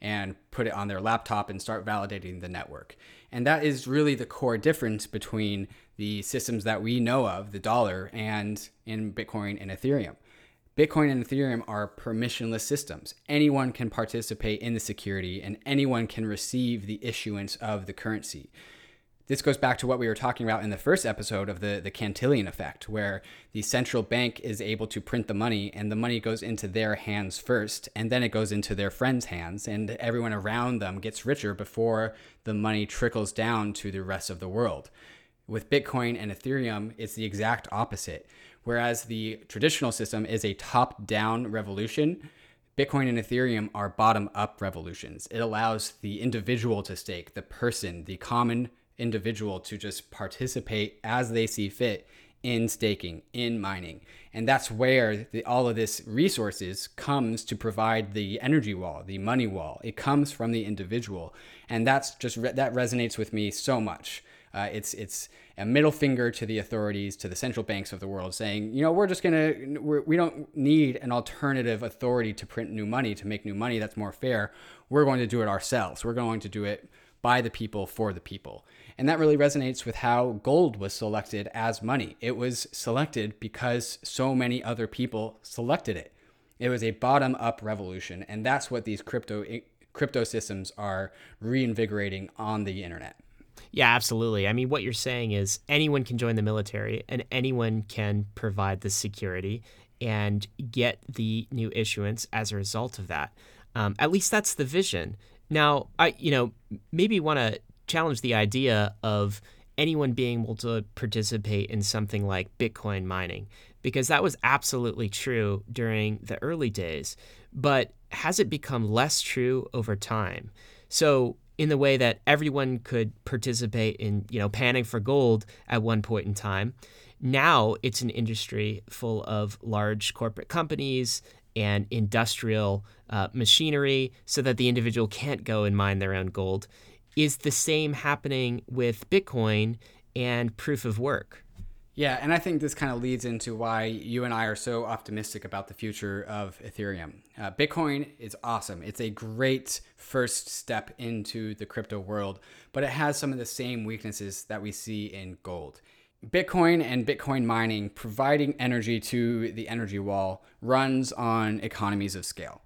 and put it on their laptop and start validating the network. And that is really the core difference between the systems that we know of, the dollar, and in Bitcoin and Ethereum. Bitcoin and Ethereum are permissionless systems. Anyone can participate in the security and anyone can receive the issuance of the currency. This goes back to what we were talking about in the first episode of the, the Cantillon effect, where the central bank is able to print the money and the money goes into their hands first, and then it goes into their friends' hands, and everyone around them gets richer before the money trickles down to the rest of the world. With Bitcoin and Ethereum, it's the exact opposite. Whereas the traditional system is a top down revolution, Bitcoin and Ethereum are bottom up revolutions. It allows the individual to stake, the person, the common individual to just participate as they see fit in staking, in mining. And that's where the, all of this resources comes to provide the energy wall, the money wall. It comes from the individual. And that's just, that resonates with me so much. Uh, it's it's a middle finger to the authorities, to the central banks of the world, saying, you know, we're just gonna we're, we don't need an alternative authority to print new money to make new money that's more fair. We're going to do it ourselves. We're going to do it by the people for the people. And that really resonates with how gold was selected as money. It was selected because so many other people selected it. It was a bottom up revolution. And that's what these crypto, crypto systems are reinvigorating on the internet. Yeah, absolutely. I mean, what you're saying is anyone can join the military and anyone can provide the security and get the new issuance as a result of that. Um, at least that's the vision. Now, I you know maybe want to challenge the idea of anyone being able to participate in something like Bitcoin mining because that was absolutely true during the early days, but has it become less true over time? So in the way that everyone could participate in, you know, panning for gold at one point in time, now it's an industry full of large corporate companies and industrial uh, machinery so that the individual can't go and mine their own gold. Is the same happening with Bitcoin and proof of work? Yeah, and I think this kind of leads into why you and I are so optimistic about the future of Ethereum. Uh, Bitcoin is awesome. It's a great first step into the crypto world, but it has some of the same weaknesses that we see in gold. Bitcoin and Bitcoin mining, providing energy to the energy wall, runs on economies of scale.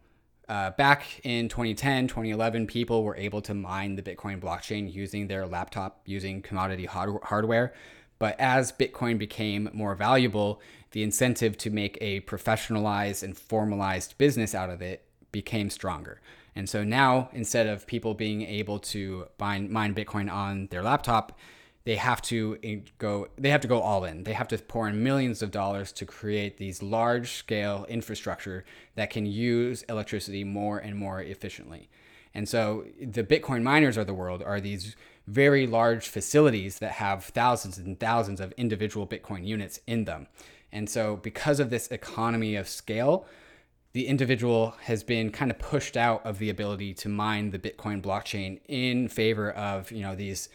Uh, back in 2010, 2011, people were able to mine the Bitcoin blockchain using their laptop, using commodity hard- hardware. But as Bitcoin became more valuable, the incentive to make a professionalized and formalized business out of it became stronger. And so now, instead of people being able to mine, mine Bitcoin on their laptop, they have to go they have to go all in. They have to pour in millions of dollars to create these large scale infrastructure that can use electricity more and more efficiently. And so the bitcoin miners of the world are these very large facilities that have thousands and thousands of individual bitcoin units in them. And so because of this economy of scale the individual has been kind of pushed out of the ability to mine the bitcoin blockchain in favor of you know these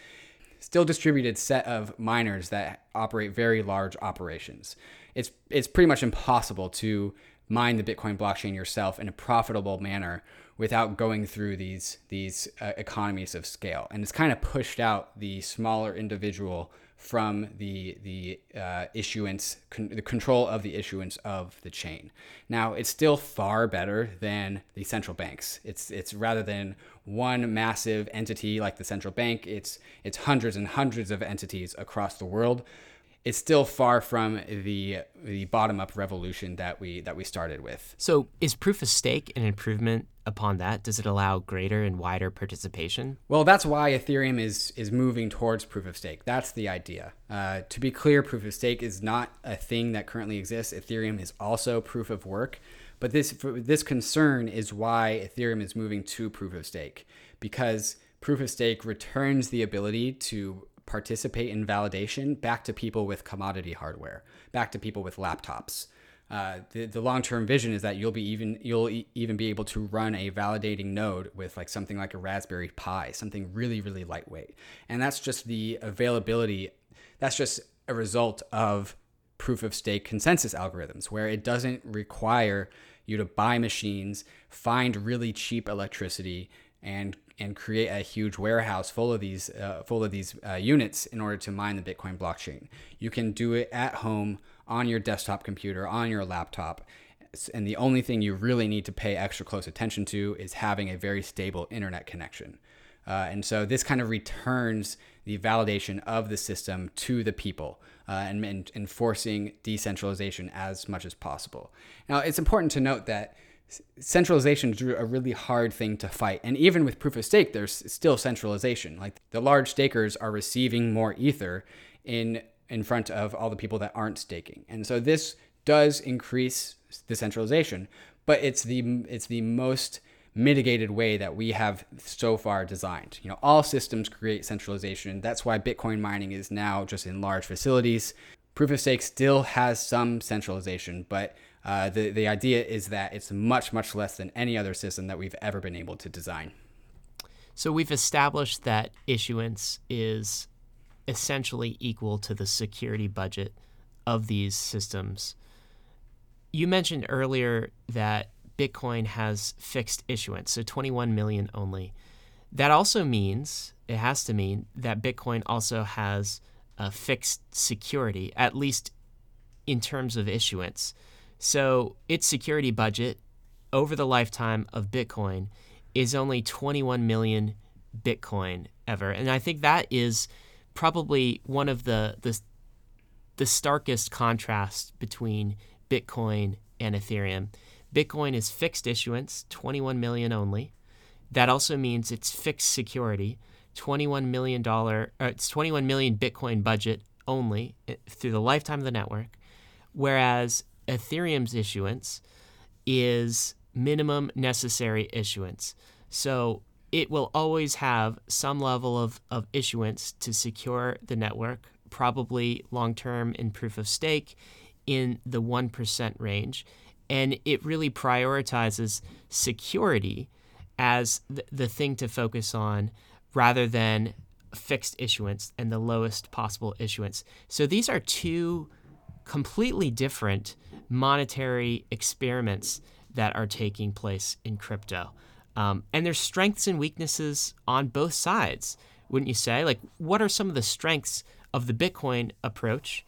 still distributed set of miners that operate very large operations. It's it's pretty much impossible to mine the Bitcoin blockchain yourself in a profitable manner without going through these these uh, economies of scale, and it's kind of pushed out the smaller individual from the the uh, issuance, con- the control of the issuance of the chain. Now, it's still far better than the central banks. It's it's rather than one massive entity like the central bank. It's it's hundreds and hundreds of entities across the world it's still far from the the bottom up revolution that we that we started with. So, is proof of stake an improvement upon that? Does it allow greater and wider participation? Well, that's why Ethereum is is moving towards proof of stake. That's the idea. Uh, to be clear, proof of stake is not a thing that currently exists. Ethereum is also proof of work, but this this concern is why Ethereum is moving to proof of stake because proof of stake returns the ability to participate in validation back to people with commodity hardware, back to people with laptops. Uh, the, the long-term vision is that you'll be even you'll e- even be able to run a validating node with like something like a Raspberry Pi, something really really lightweight, and that's just the availability. That's just a result of proof of stake consensus algorithms, where it doesn't require you to buy machines, find really cheap electricity, and and create a huge warehouse full of these uh, full of these uh, units in order to mine the Bitcoin blockchain. You can do it at home on your desktop computer, on your laptop. And the only thing you really need to pay extra close attention to is having a very stable internet connection. Uh, and so this kind of returns the validation of the system to the people uh, and, and enforcing decentralization as much as possible. Now, it's important to note that centralization is a really hard thing to fight. And even with proof of stake, there's still centralization. Like the large stakers are receiving more ether in in front of all the people that aren't staking. And so this does increase the centralization, but it's the it's the most mitigated way that we have so far designed. You know, all systems create centralization. That's why Bitcoin mining is now just in large facilities. Proof of stake still has some centralization, but uh, the, the idea is that it's much, much less than any other system that we've ever been able to design. So we've established that issuance is essentially equal to the security budget of these systems. You mentioned earlier that Bitcoin has fixed issuance, so 21 million only. That also means, it has to mean, that Bitcoin also has a fixed security, at least in terms of issuance. So its security budget over the lifetime of Bitcoin is only 21 million Bitcoin ever. And I think that is probably one of the, the, the starkest contrasts between Bitcoin and Ethereum. Bitcoin is fixed issuance, 21 million only. That also means it's fixed security, 21 million dollar uh, it's 21 million Bitcoin budget only uh, through the lifetime of the network, whereas Ethereum's issuance is minimum necessary issuance. So it will always have some level of, of issuance to secure the network, probably long term in proof of stake in the 1% range. And it really prioritizes security as the, the thing to focus on rather than fixed issuance and the lowest possible issuance. So these are two completely different monetary experiments that are taking place in crypto. Um, and there's strengths and weaknesses on both sides, wouldn't you say? Like, what are some of the strengths of the Bitcoin approach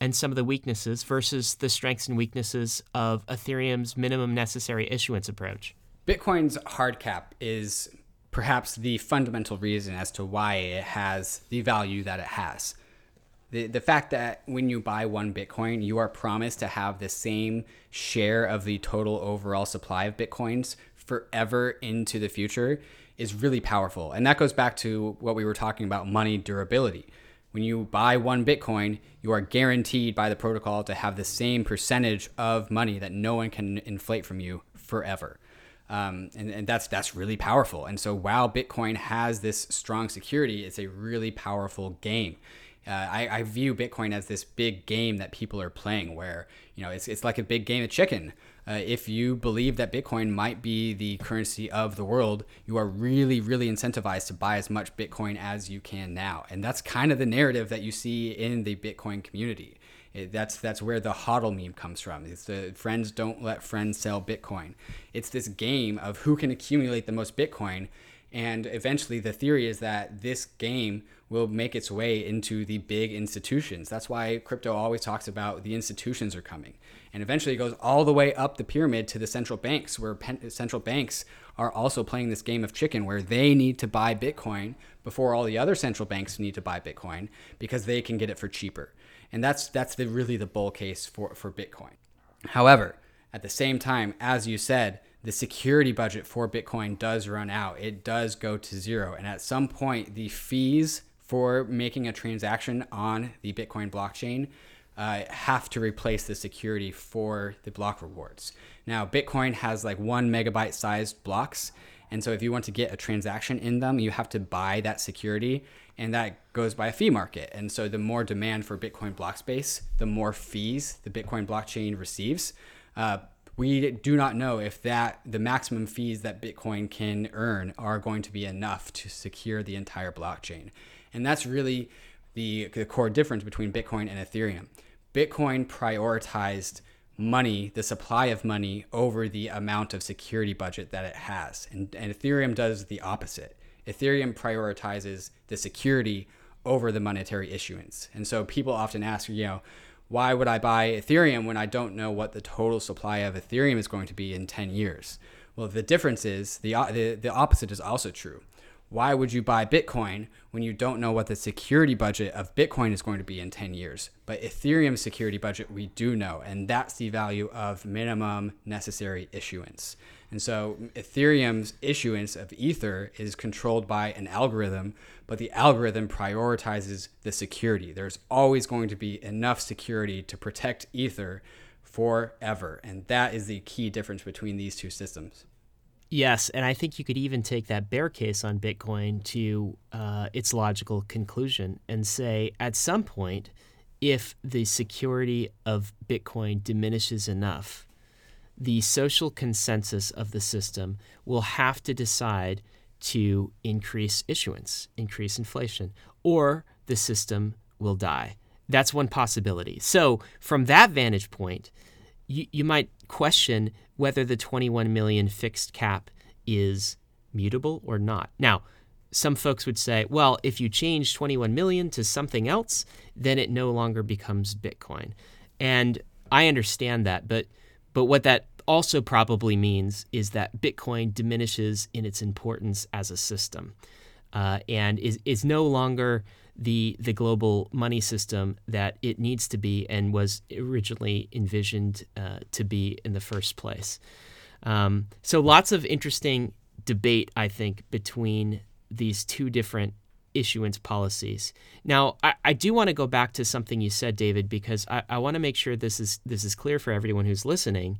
and some of the weaknesses versus the strengths and weaknesses of Ethereum's minimum necessary issuance approach? Bitcoin's hard cap is perhaps the fundamental reason as to why it has the value that it has. The, the fact that when you buy one Bitcoin, you are promised to have the same share of the total overall supply of Bitcoins forever into the future is really powerful. And that goes back to what we were talking about money durability. When you buy one Bitcoin, you are guaranteed by the protocol to have the same percentage of money that no one can inflate from you forever. Um, and, and that's that's really powerful. And so while Bitcoin has this strong security, it's a really powerful game. Uh, I, I, view Bitcoin as this big game that people are playing, where you know it's, it's like a big game of chicken. Uh, if you believe that Bitcoin might be the currency of the world, you are really, really incentivized to buy as much Bitcoin as you can now. And that's kind of the narrative that you see in the Bitcoin community. It, that's that's where the hodl meme comes from. It's the friends don't let friends sell Bitcoin. It's this game of who can accumulate the most Bitcoin, and eventually the theory is that this game will make its way into the big institutions. That's why crypto always talks about the institutions are coming, and eventually it goes all the way up the pyramid to the central banks, where pen- central banks are also playing this game of chicken, where they need to buy Bitcoin before all the other central banks need to buy Bitcoin because they can get it for cheaper and that's that's the really the bull case for for Bitcoin. However, at the same time, as you said, the security budget for Bitcoin does run out. It does go to zero, and at some point, the fees for making a transaction on the Bitcoin blockchain uh, have to replace the security for the block rewards. Now, Bitcoin has like one megabyte sized blocks. And so, if you want to get a transaction in them, you have to buy that security and that goes by a fee market. And so the more demand for Bitcoin block space, the more fees the Bitcoin blockchain receives. Uh, we do not know if that the maximum fees that Bitcoin can earn are going to be enough to secure the entire blockchain. And that's really the, the core difference between Bitcoin and Ethereum. Bitcoin prioritized money, the supply of money, over the amount of security budget that it has. And, and Ethereum does the opposite. Ethereum prioritizes the security over the monetary issuance. And so people often ask, you know, why would I buy Ethereum when I don't know what the total supply of Ethereum is going to be in 10 years? Well, the difference is the, the, the opposite is also true. Why would you buy Bitcoin when you don't know what the security budget of Bitcoin is going to be in 10 years? But Ethereum's security budget, we do know, and that's the value of minimum necessary issuance. And so Ethereum's issuance of Ether is controlled by an algorithm, but the algorithm prioritizes the security. There's always going to be enough security to protect Ether forever. And that is the key difference between these two systems. Yes, and I think you could even take that bear case on Bitcoin to uh, its logical conclusion and say at some point, if the security of Bitcoin diminishes enough, the social consensus of the system will have to decide to increase issuance, increase inflation, or the system will die. That's one possibility. So, from that vantage point, you, you might question whether the 21 million fixed cap is mutable or not. Now, some folks would say, well, if you change 21 million to something else, then it no longer becomes Bitcoin. And I understand that, but but what that also probably means is that Bitcoin diminishes in its importance as a system, uh, and is is no longer the the global money system that it needs to be and was originally envisioned uh, to be in the first place. Um, so lots of interesting debate, I think, between these two different issuance policies. Now, I, I do want to go back to something you said, David, because I, I want to make sure this is this is clear for everyone who's listening.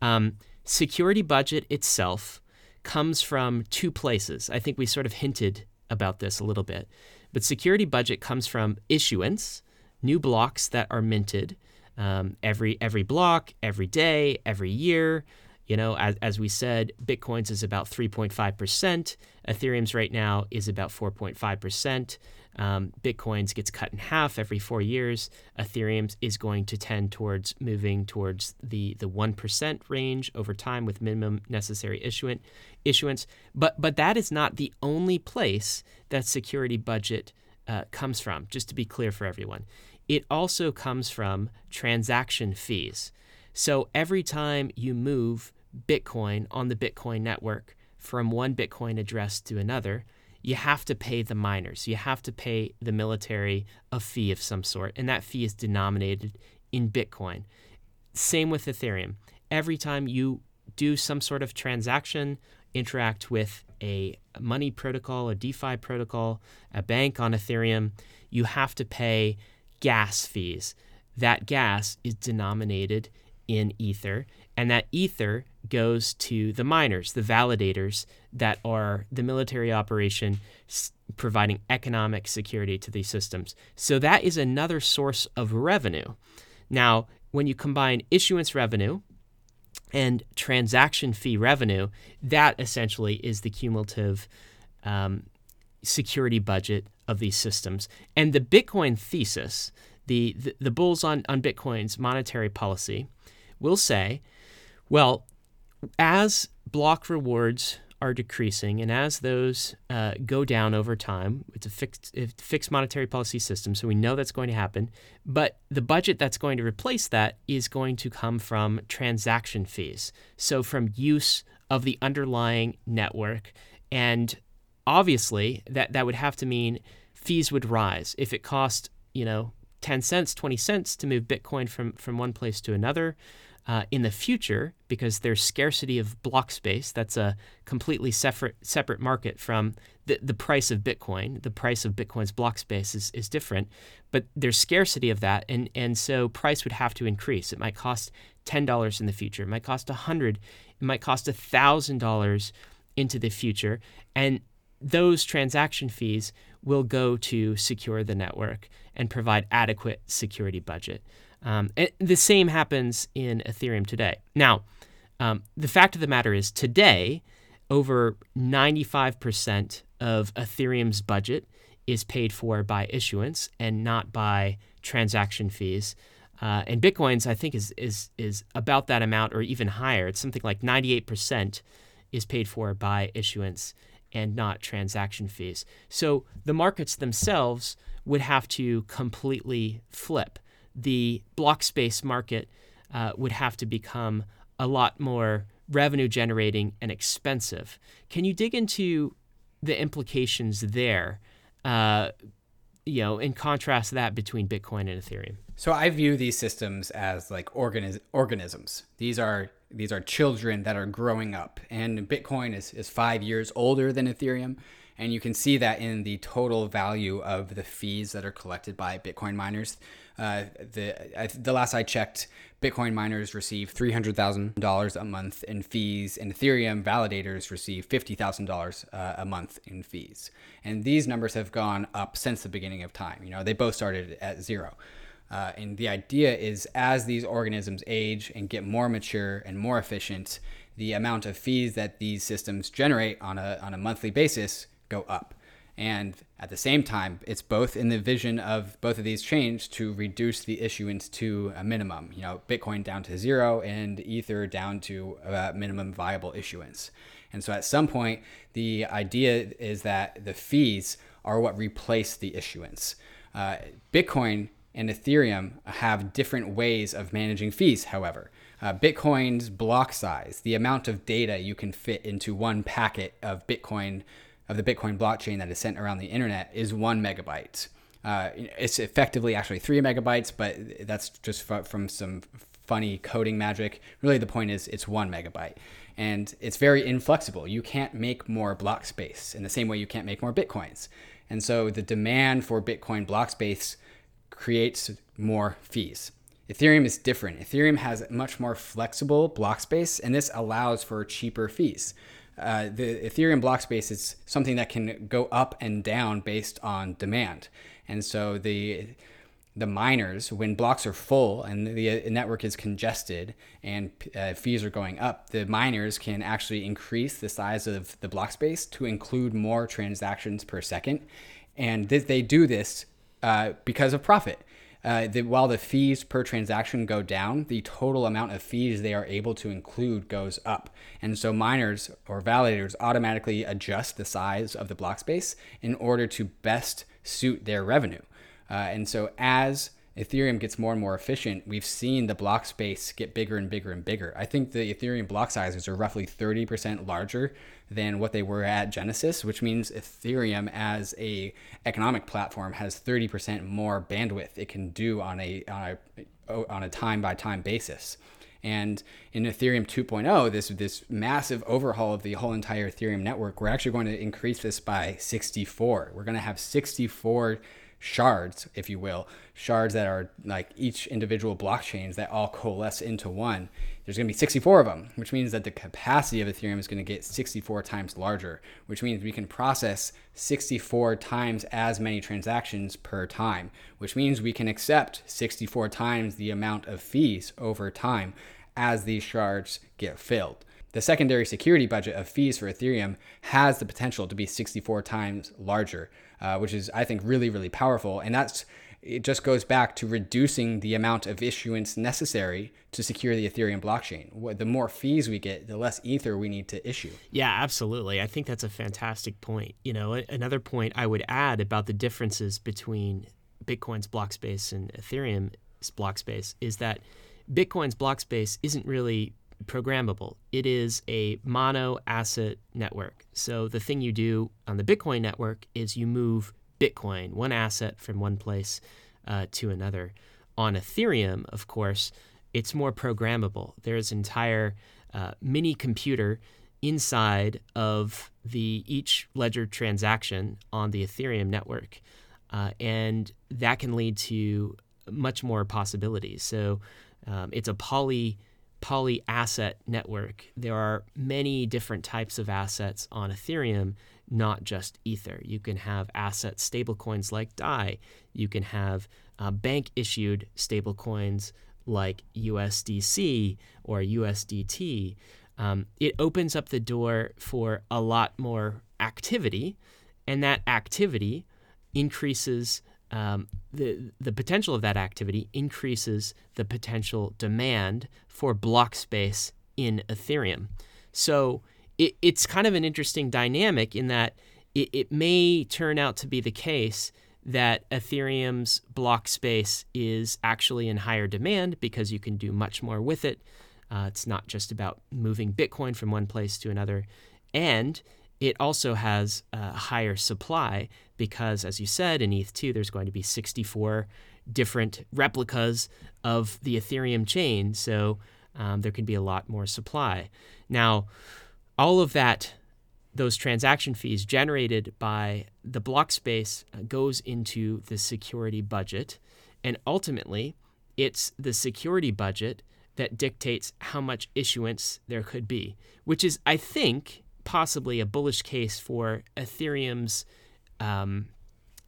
Um, security budget itself comes from two places. I think we sort of hinted about this a little bit. But security budget comes from issuance, new blocks that are minted um, every every block, every day, every year. You know, as, as we said, Bitcoin's is about 3.5%. Ethereum's right now is about 4.5%. Um, Bitcoin's gets cut in half every four years. Ethereum's is going to tend towards moving towards the, the 1% range over time with minimum necessary issuance. issuance. But, but that is not the only place that security budget uh, comes from, just to be clear for everyone. It also comes from transaction fees. So every time you move Bitcoin on the Bitcoin network from one Bitcoin address to another, you have to pay the miners. You have to pay the military a fee of some sort, and that fee is denominated in Bitcoin. Same with Ethereum. Every time you do some sort of transaction, interact with a money protocol, a DeFi protocol, a bank on Ethereum, you have to pay gas fees. That gas is denominated in Ether, and that Ether goes to the miners, the validators that are the military operation providing economic security to these systems. So that is another source of revenue. Now, when you combine issuance revenue and transaction fee revenue, that essentially is the cumulative um, security budget of these systems. And the Bitcoin thesis, the, the, the bulls on, on Bitcoin's monetary policy, will say, well, as block rewards are decreasing, and as those uh, go down over time, it's a fixed, a fixed monetary policy system, so we know that's going to happen. But the budget that's going to replace that is going to come from transaction fees, so from use of the underlying network. And obviously, that, that would have to mean fees would rise. If it cost, you know, 10 cents, 20 cents to move Bitcoin from, from one place to another, uh, in the future, because there's scarcity of block space, that's a completely separate separate market from the, the price of Bitcoin. The price of Bitcoin's block space is, is different, but there's scarcity of that, and, and so price would have to increase. It might cost ten dollars in the future. It might cost a hundred. It might cost a thousand dollars into the future, and those transaction fees will go to secure the network and provide adequate security budget. Um, and the same happens in Ethereum today. Now, um, the fact of the matter is, today, over 95% of Ethereum's budget is paid for by issuance and not by transaction fees. Uh, and Bitcoin's, I think, is, is, is about that amount or even higher. It's something like 98% is paid for by issuance and not transaction fees. So the markets themselves would have to completely flip the block space market uh, would have to become a lot more revenue generating and expensive. Can you dig into the implications there? Uh, you know, in contrast that between Bitcoin and Ethereum. So I view these systems as like organis- organisms. These are these are children that are growing up, and Bitcoin is is five years older than Ethereum. And you can see that in the total value of the fees that are collected by Bitcoin miners. Uh, the the last I checked, Bitcoin miners receive three hundred thousand dollars a month in fees, and Ethereum validators receive fifty thousand uh, dollars a month in fees. And these numbers have gone up since the beginning of time. You know, they both started at zero. Uh, and the idea is as these organisms age and get more mature and more efficient, the amount of fees that these systems generate on a, on a monthly basis go up. And at the same time, it's both in the vision of both of these chains to reduce the issuance to a minimum. You know, Bitcoin down to zero and Ether down to a minimum viable issuance. And so at some point, the idea is that the fees are what replace the issuance. Uh, Bitcoin and Ethereum have different ways of managing fees, however. Uh, Bitcoin's block size, the amount of data you can fit into one packet of Bitcoin, of the Bitcoin blockchain that is sent around the internet, is one megabyte. Uh, it's effectively actually three megabytes, but that's just from some funny coding magic. Really, the point is it's one megabyte. And it's very inflexible. You can't make more block space in the same way you can't make more Bitcoins. And so the demand for Bitcoin block space creates more fees. Ethereum is different. Ethereum has much more flexible block space, and this allows for cheaper fees. Uh, the Ethereum block space is something that can go up and down based on demand. And so the the miners, when blocks are full and the network is congested and uh, fees are going up, the miners can actually increase the size of the block space to include more transactions per second. And th- they do this uh, because of profit. Uh, the, while the fees per transaction go down, the total amount of fees they are able to include goes up. And so miners or validators automatically adjust the size of the block space in order to best suit their revenue. Uh, and so as Ethereum gets more and more efficient, we've seen the block space get bigger and bigger and bigger. I think the Ethereum block sizes are roughly 30% larger than what they were at Genesis, which means Ethereum as a economic platform has 30% more bandwidth it can do on a on a, on a time by time basis. And in Ethereum 2.0, this this massive overhaul of the whole entire Ethereum network, we're actually going to increase this by 64. We're going to have 64 shards, if you will, shards that are like each individual blockchains that all coalesce into one. There's going to be 64 of them, which means that the capacity of Ethereum is going to get 64 times larger, which means we can process 64 times as many transactions per time, which means we can accept 64 times the amount of fees over time as these shards get filled. The secondary security budget of fees for Ethereum has the potential to be 64 times larger, uh, which is, I think, really, really powerful. And that's it just goes back to reducing the amount of issuance necessary to secure the Ethereum blockchain. The more fees we get, the less Ether we need to issue. Yeah, absolutely. I think that's a fantastic point. You know, another point I would add about the differences between Bitcoin's block space and Ethereum's block space is that Bitcoin's block space isn't really programmable. It is a mono asset network. So the thing you do on the Bitcoin network is you move Bitcoin, one asset from one place uh, to another. On Ethereum, of course, it's more programmable. There's an entire uh, mini computer inside of the each ledger transaction on the Ethereum network, uh, and that can lead to much more possibilities. So um, it's a poly poly asset network. There are many different types of assets on Ethereum, not just Ether. You can have asset stablecoins like DAI. You can have uh, bank issued stablecoins like USDC or USDT. Um, it opens up the door for a lot more activity, and that activity increases um, the the potential of that activity increases the potential demand for block space in Ethereum. So it, it's kind of an interesting dynamic in that it, it may turn out to be the case that Ethereum's block space is actually in higher demand because you can do much more with it. Uh, it's not just about moving Bitcoin from one place to another. And it also has a higher supply because, as you said, in ETH2, there's going to be 64 different replicas of the Ethereum chain. So um, there can be a lot more supply. Now, all of that, those transaction fees generated by the block space uh, goes into the security budget. And ultimately, it's the security budget that dictates how much issuance there could be, which is, I think, possibly a bullish case for Ethereum's um,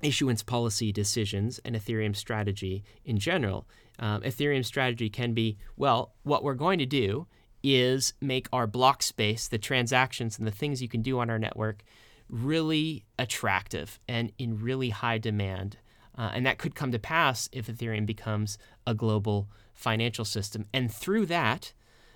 issuance policy decisions and Ethereum strategy in general. Um, Ethereum strategy can be well, what we're going to do is make our block space, the transactions and the things you can do on our network, really attractive and in really high demand. Uh, and that could come to pass if Ethereum becomes a global financial system. And through that,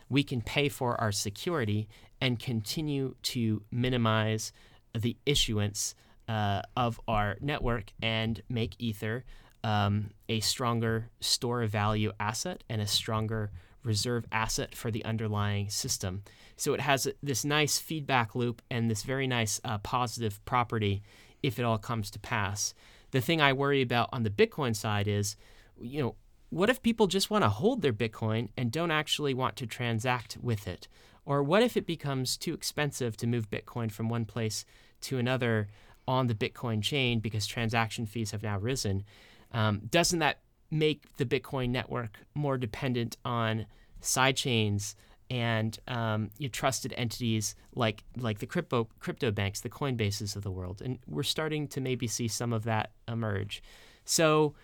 we can pay for our security and continue to minimize the issuance uh, of our network and make Ether um, a stronger store of value asset and a stronger reserve asset for the underlying system. So it has this nice feedback loop and this very nice uh, positive property if it all comes to pass. The thing I worry about on the Bitcoin side is, you know, what if people just want to hold their Bitcoin and don't actually want to transact with it? Or what if it becomes too expensive to move Bitcoin from one place to another on the Bitcoin chain because transaction fees have now risen? Um, doesn't that make the Bitcoin network more dependent on sidechains and um, trusted entities like like the crypto crypto banks, the Coinbases of the world, and we're starting to maybe see some of that emerge. So,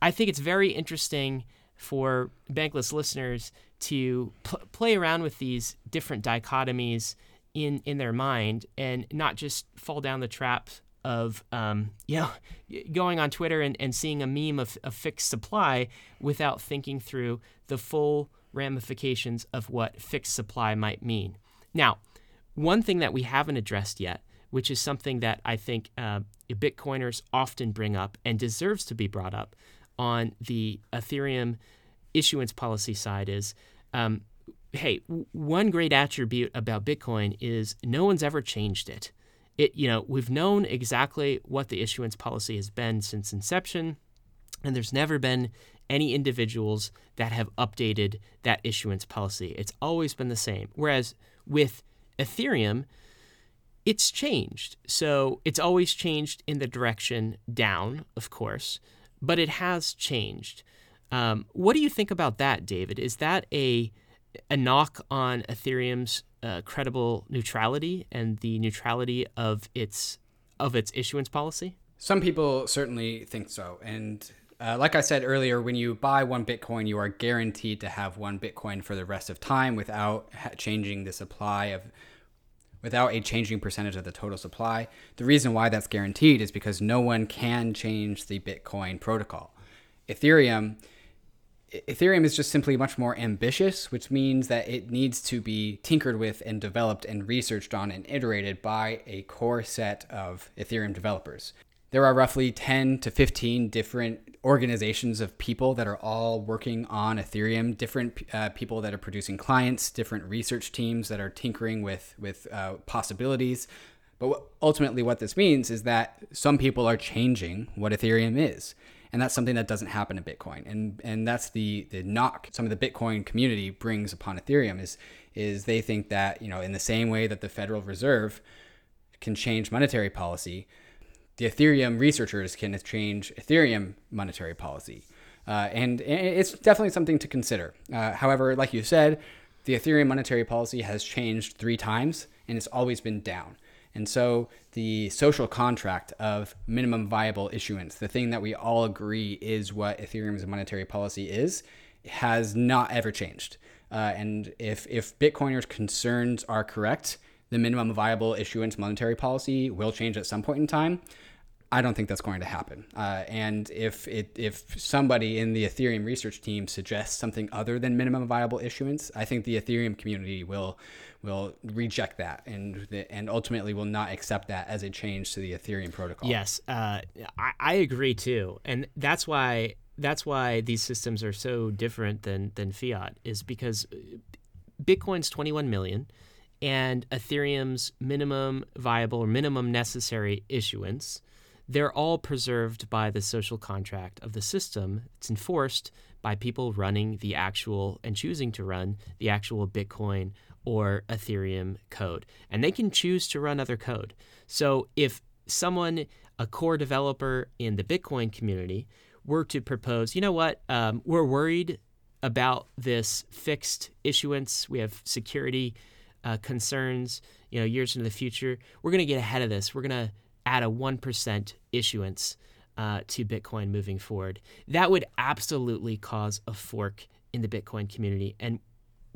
I think it's very interesting for bankless listeners to pl- play around with these different dichotomies in in their mind and not just fall down the trap of um, you know going on Twitter and, and seeing a meme of a fixed supply without thinking through the full ramifications of what fixed supply might mean. Now, one thing that we haven't addressed yet, which is something that I think uh, Bitcoiners often bring up and deserves to be brought up on the Ethereum issuance policy side, is um, hey, one great attribute about Bitcoin is no one's ever changed it. It, you know, we've known exactly what the issuance policy has been since inception, and there's never been any individuals that have updated that issuance policy. It's always been the same. Whereas with Ethereum, it's changed. So it's always changed in the direction down, of course, but it has changed. Um, what do you think about that, David? Is that a a knock on Ethereum's uh, credible neutrality and the neutrality of its of its issuance policy? Some people certainly think so, and uh, like I said earlier, when you buy one Bitcoin, you are guaranteed to have one Bitcoin for the rest of time without changing the supply of, without a changing percentage of the total supply. The reason why that's guaranteed is because no one can change the Bitcoin protocol. Ethereum, Ethereum is just simply much more ambitious, which means that it needs to be tinkered with and developed and researched on and iterated by a core set of Ethereum developers there are roughly 10 to 15 different organizations of people that are all working on Ethereum, different uh, people that are producing clients, different research teams that are tinkering with, with uh, possibilities. But ultimately, what this means is that some people are changing what Ethereum is. And that's something that doesn't happen in Bitcoin. And, and that's the, the knock some of the Bitcoin community brings upon Ethereum is, is they think that, you know, in the same way that the Federal Reserve can change monetary policy, the Ethereum researchers can change Ethereum monetary policy. Uh, and it's definitely something to consider. Uh, however, like you said, the Ethereum monetary policy has changed three times and it's always been down. And so the social contract of minimum viable issuance, the thing that we all agree is what Ethereum's monetary policy is, has not ever changed. Uh, and if, if Bitcoiners' concerns are correct, the minimum viable issuance monetary policy will change at some point in time. I don't think that's going to happen. Uh, and if it, if somebody in the Ethereum research team suggests something other than minimum viable issuance, I think the Ethereum community will will reject that and and ultimately will not accept that as a change to the Ethereum protocol. Yes, uh, I, I agree too, and that's why that's why these systems are so different than than fiat is because Bitcoin's 21 million and Ethereum's minimum viable or minimum necessary issuance they're all preserved by the social contract of the system. It's enforced by people running the actual and choosing to run the actual Bitcoin or Ethereum code. And they can choose to run other code. So if someone, a core developer in the Bitcoin community, were to propose, you know what, um, we're worried about this fixed issuance, we have security uh, concerns, you know, years into the future, we're going to get ahead of this. We're going to add a 1% issuance uh, to Bitcoin moving forward. That would absolutely cause a fork in the Bitcoin community. And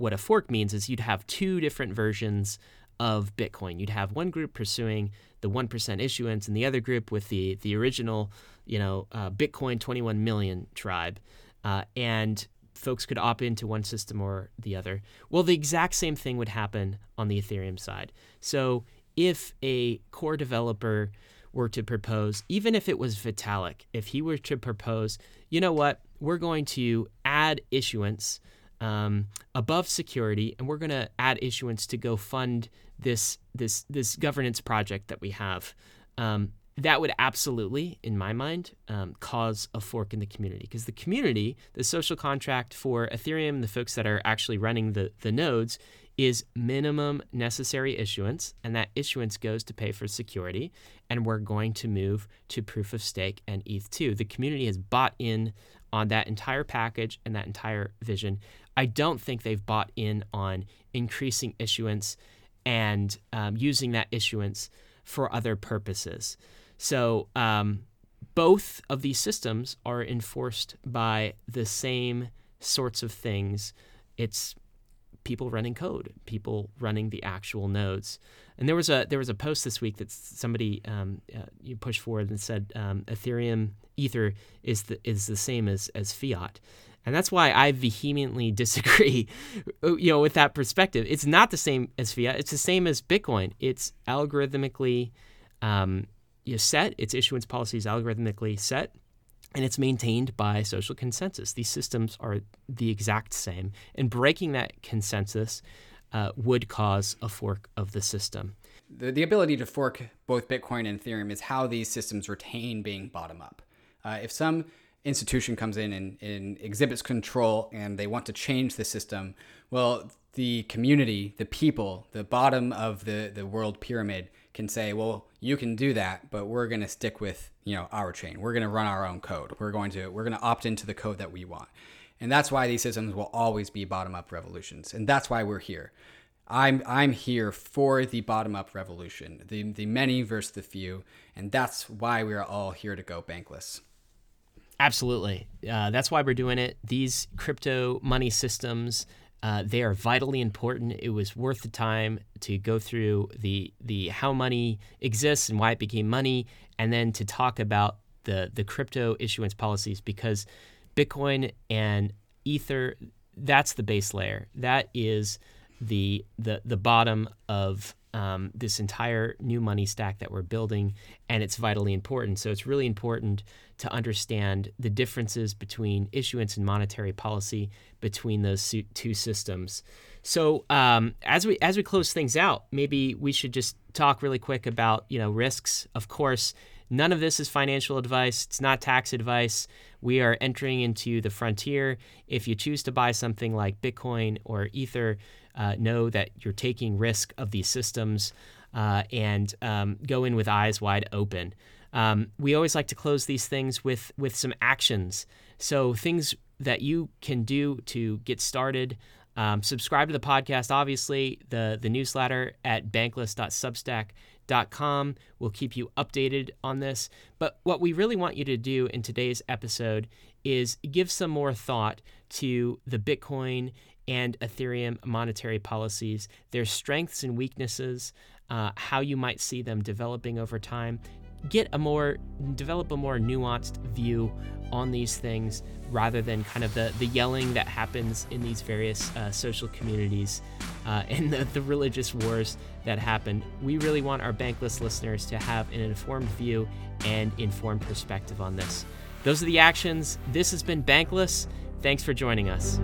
what a fork means is you'd have two different versions of Bitcoin. You'd have one group pursuing the 1% issuance and the other group with the, the original, you know, uh, Bitcoin 21 million tribe. Uh, and folks could opt into one system or the other. Well, the exact same thing would happen on the Ethereum side. So if a core developer were to propose, even if it was Vitalik, if he were to propose, you know what, we're going to add issuance um, above security, and we're going to add issuance to go fund this this this governance project that we have. Um, that would absolutely, in my mind, um, cause a fork in the community because the community, the social contract for Ethereum, the folks that are actually running the the nodes, is minimum necessary issuance, and that issuance goes to pay for security. And we're going to move to proof of stake and ETH2. The community has bought in on that entire package and that entire vision. I don't think they've bought in on increasing issuance and um, using that issuance for other purposes. So, um, both of these systems are enforced by the same sorts of things. It's people running code, people running the actual nodes. And there was a there was a post this week that somebody um, uh, you pushed forward and said um, Ethereum Ether is the is the same as as fiat. And that's why I vehemently disagree, you know, with that perspective. It's not the same as fiat. It's the same as Bitcoin. It's algorithmically um, you know, set. Its issuance policy is algorithmically set and it's maintained by social consensus. These systems are the exact same, and breaking that consensus uh, would cause a fork of the system. The, the ability to fork both Bitcoin and Ethereum is how these systems retain being bottom up. Uh, if some institution comes in and, and exhibits control and they want to change the system, well, the community, the people, the bottom of the, the world pyramid can say, well, you can do that, but we're going to stick with, you know, our chain. We're going to run our own code. We're going to we're going to opt into the code that we want. And that's why these systems will always be bottom up revolutions. And that's why we're here. I'm I'm here for the bottom up revolution, the the many versus the few, and that's why we're all here to go bankless. Absolutely, uh, that's why we're doing it. These crypto money systems uh, they are vitally important. It was worth the time to go through the the how money exists and why it became money, and then to talk about the the crypto issuance policies because Bitcoin and Ether that's the base layer. That is the the the bottom of um, this entire new money stack that we're building, and it's vitally important. So it's really important to understand the differences between issuance and monetary policy between those two systems. So um, as we as we close things out, maybe we should just talk really quick about you know risks. Of course, none of this is financial advice. It's not tax advice. We are entering into the frontier. If you choose to buy something like Bitcoin or Ether, uh, know that you're taking risk of these systems uh, and um, go in with eyes wide open. Um, we always like to close these things with with some actions. So things that you can do to get started. Um, subscribe to the podcast, obviously, the, the newsletter at bankless.substack.com will keep you updated on this. But what we really want you to do in today's episode is give some more thought to the Bitcoin and Ethereum monetary policies, their strengths and weaknesses, uh, how you might see them developing over time. Get a more, develop a more nuanced view on these things rather than kind of the, the yelling that happens in these various uh, social communities uh, and the, the religious wars that happen. We really want our bankless listeners to have an informed view and informed perspective on this. Those are the actions. This has been Bankless. Thanks for joining us.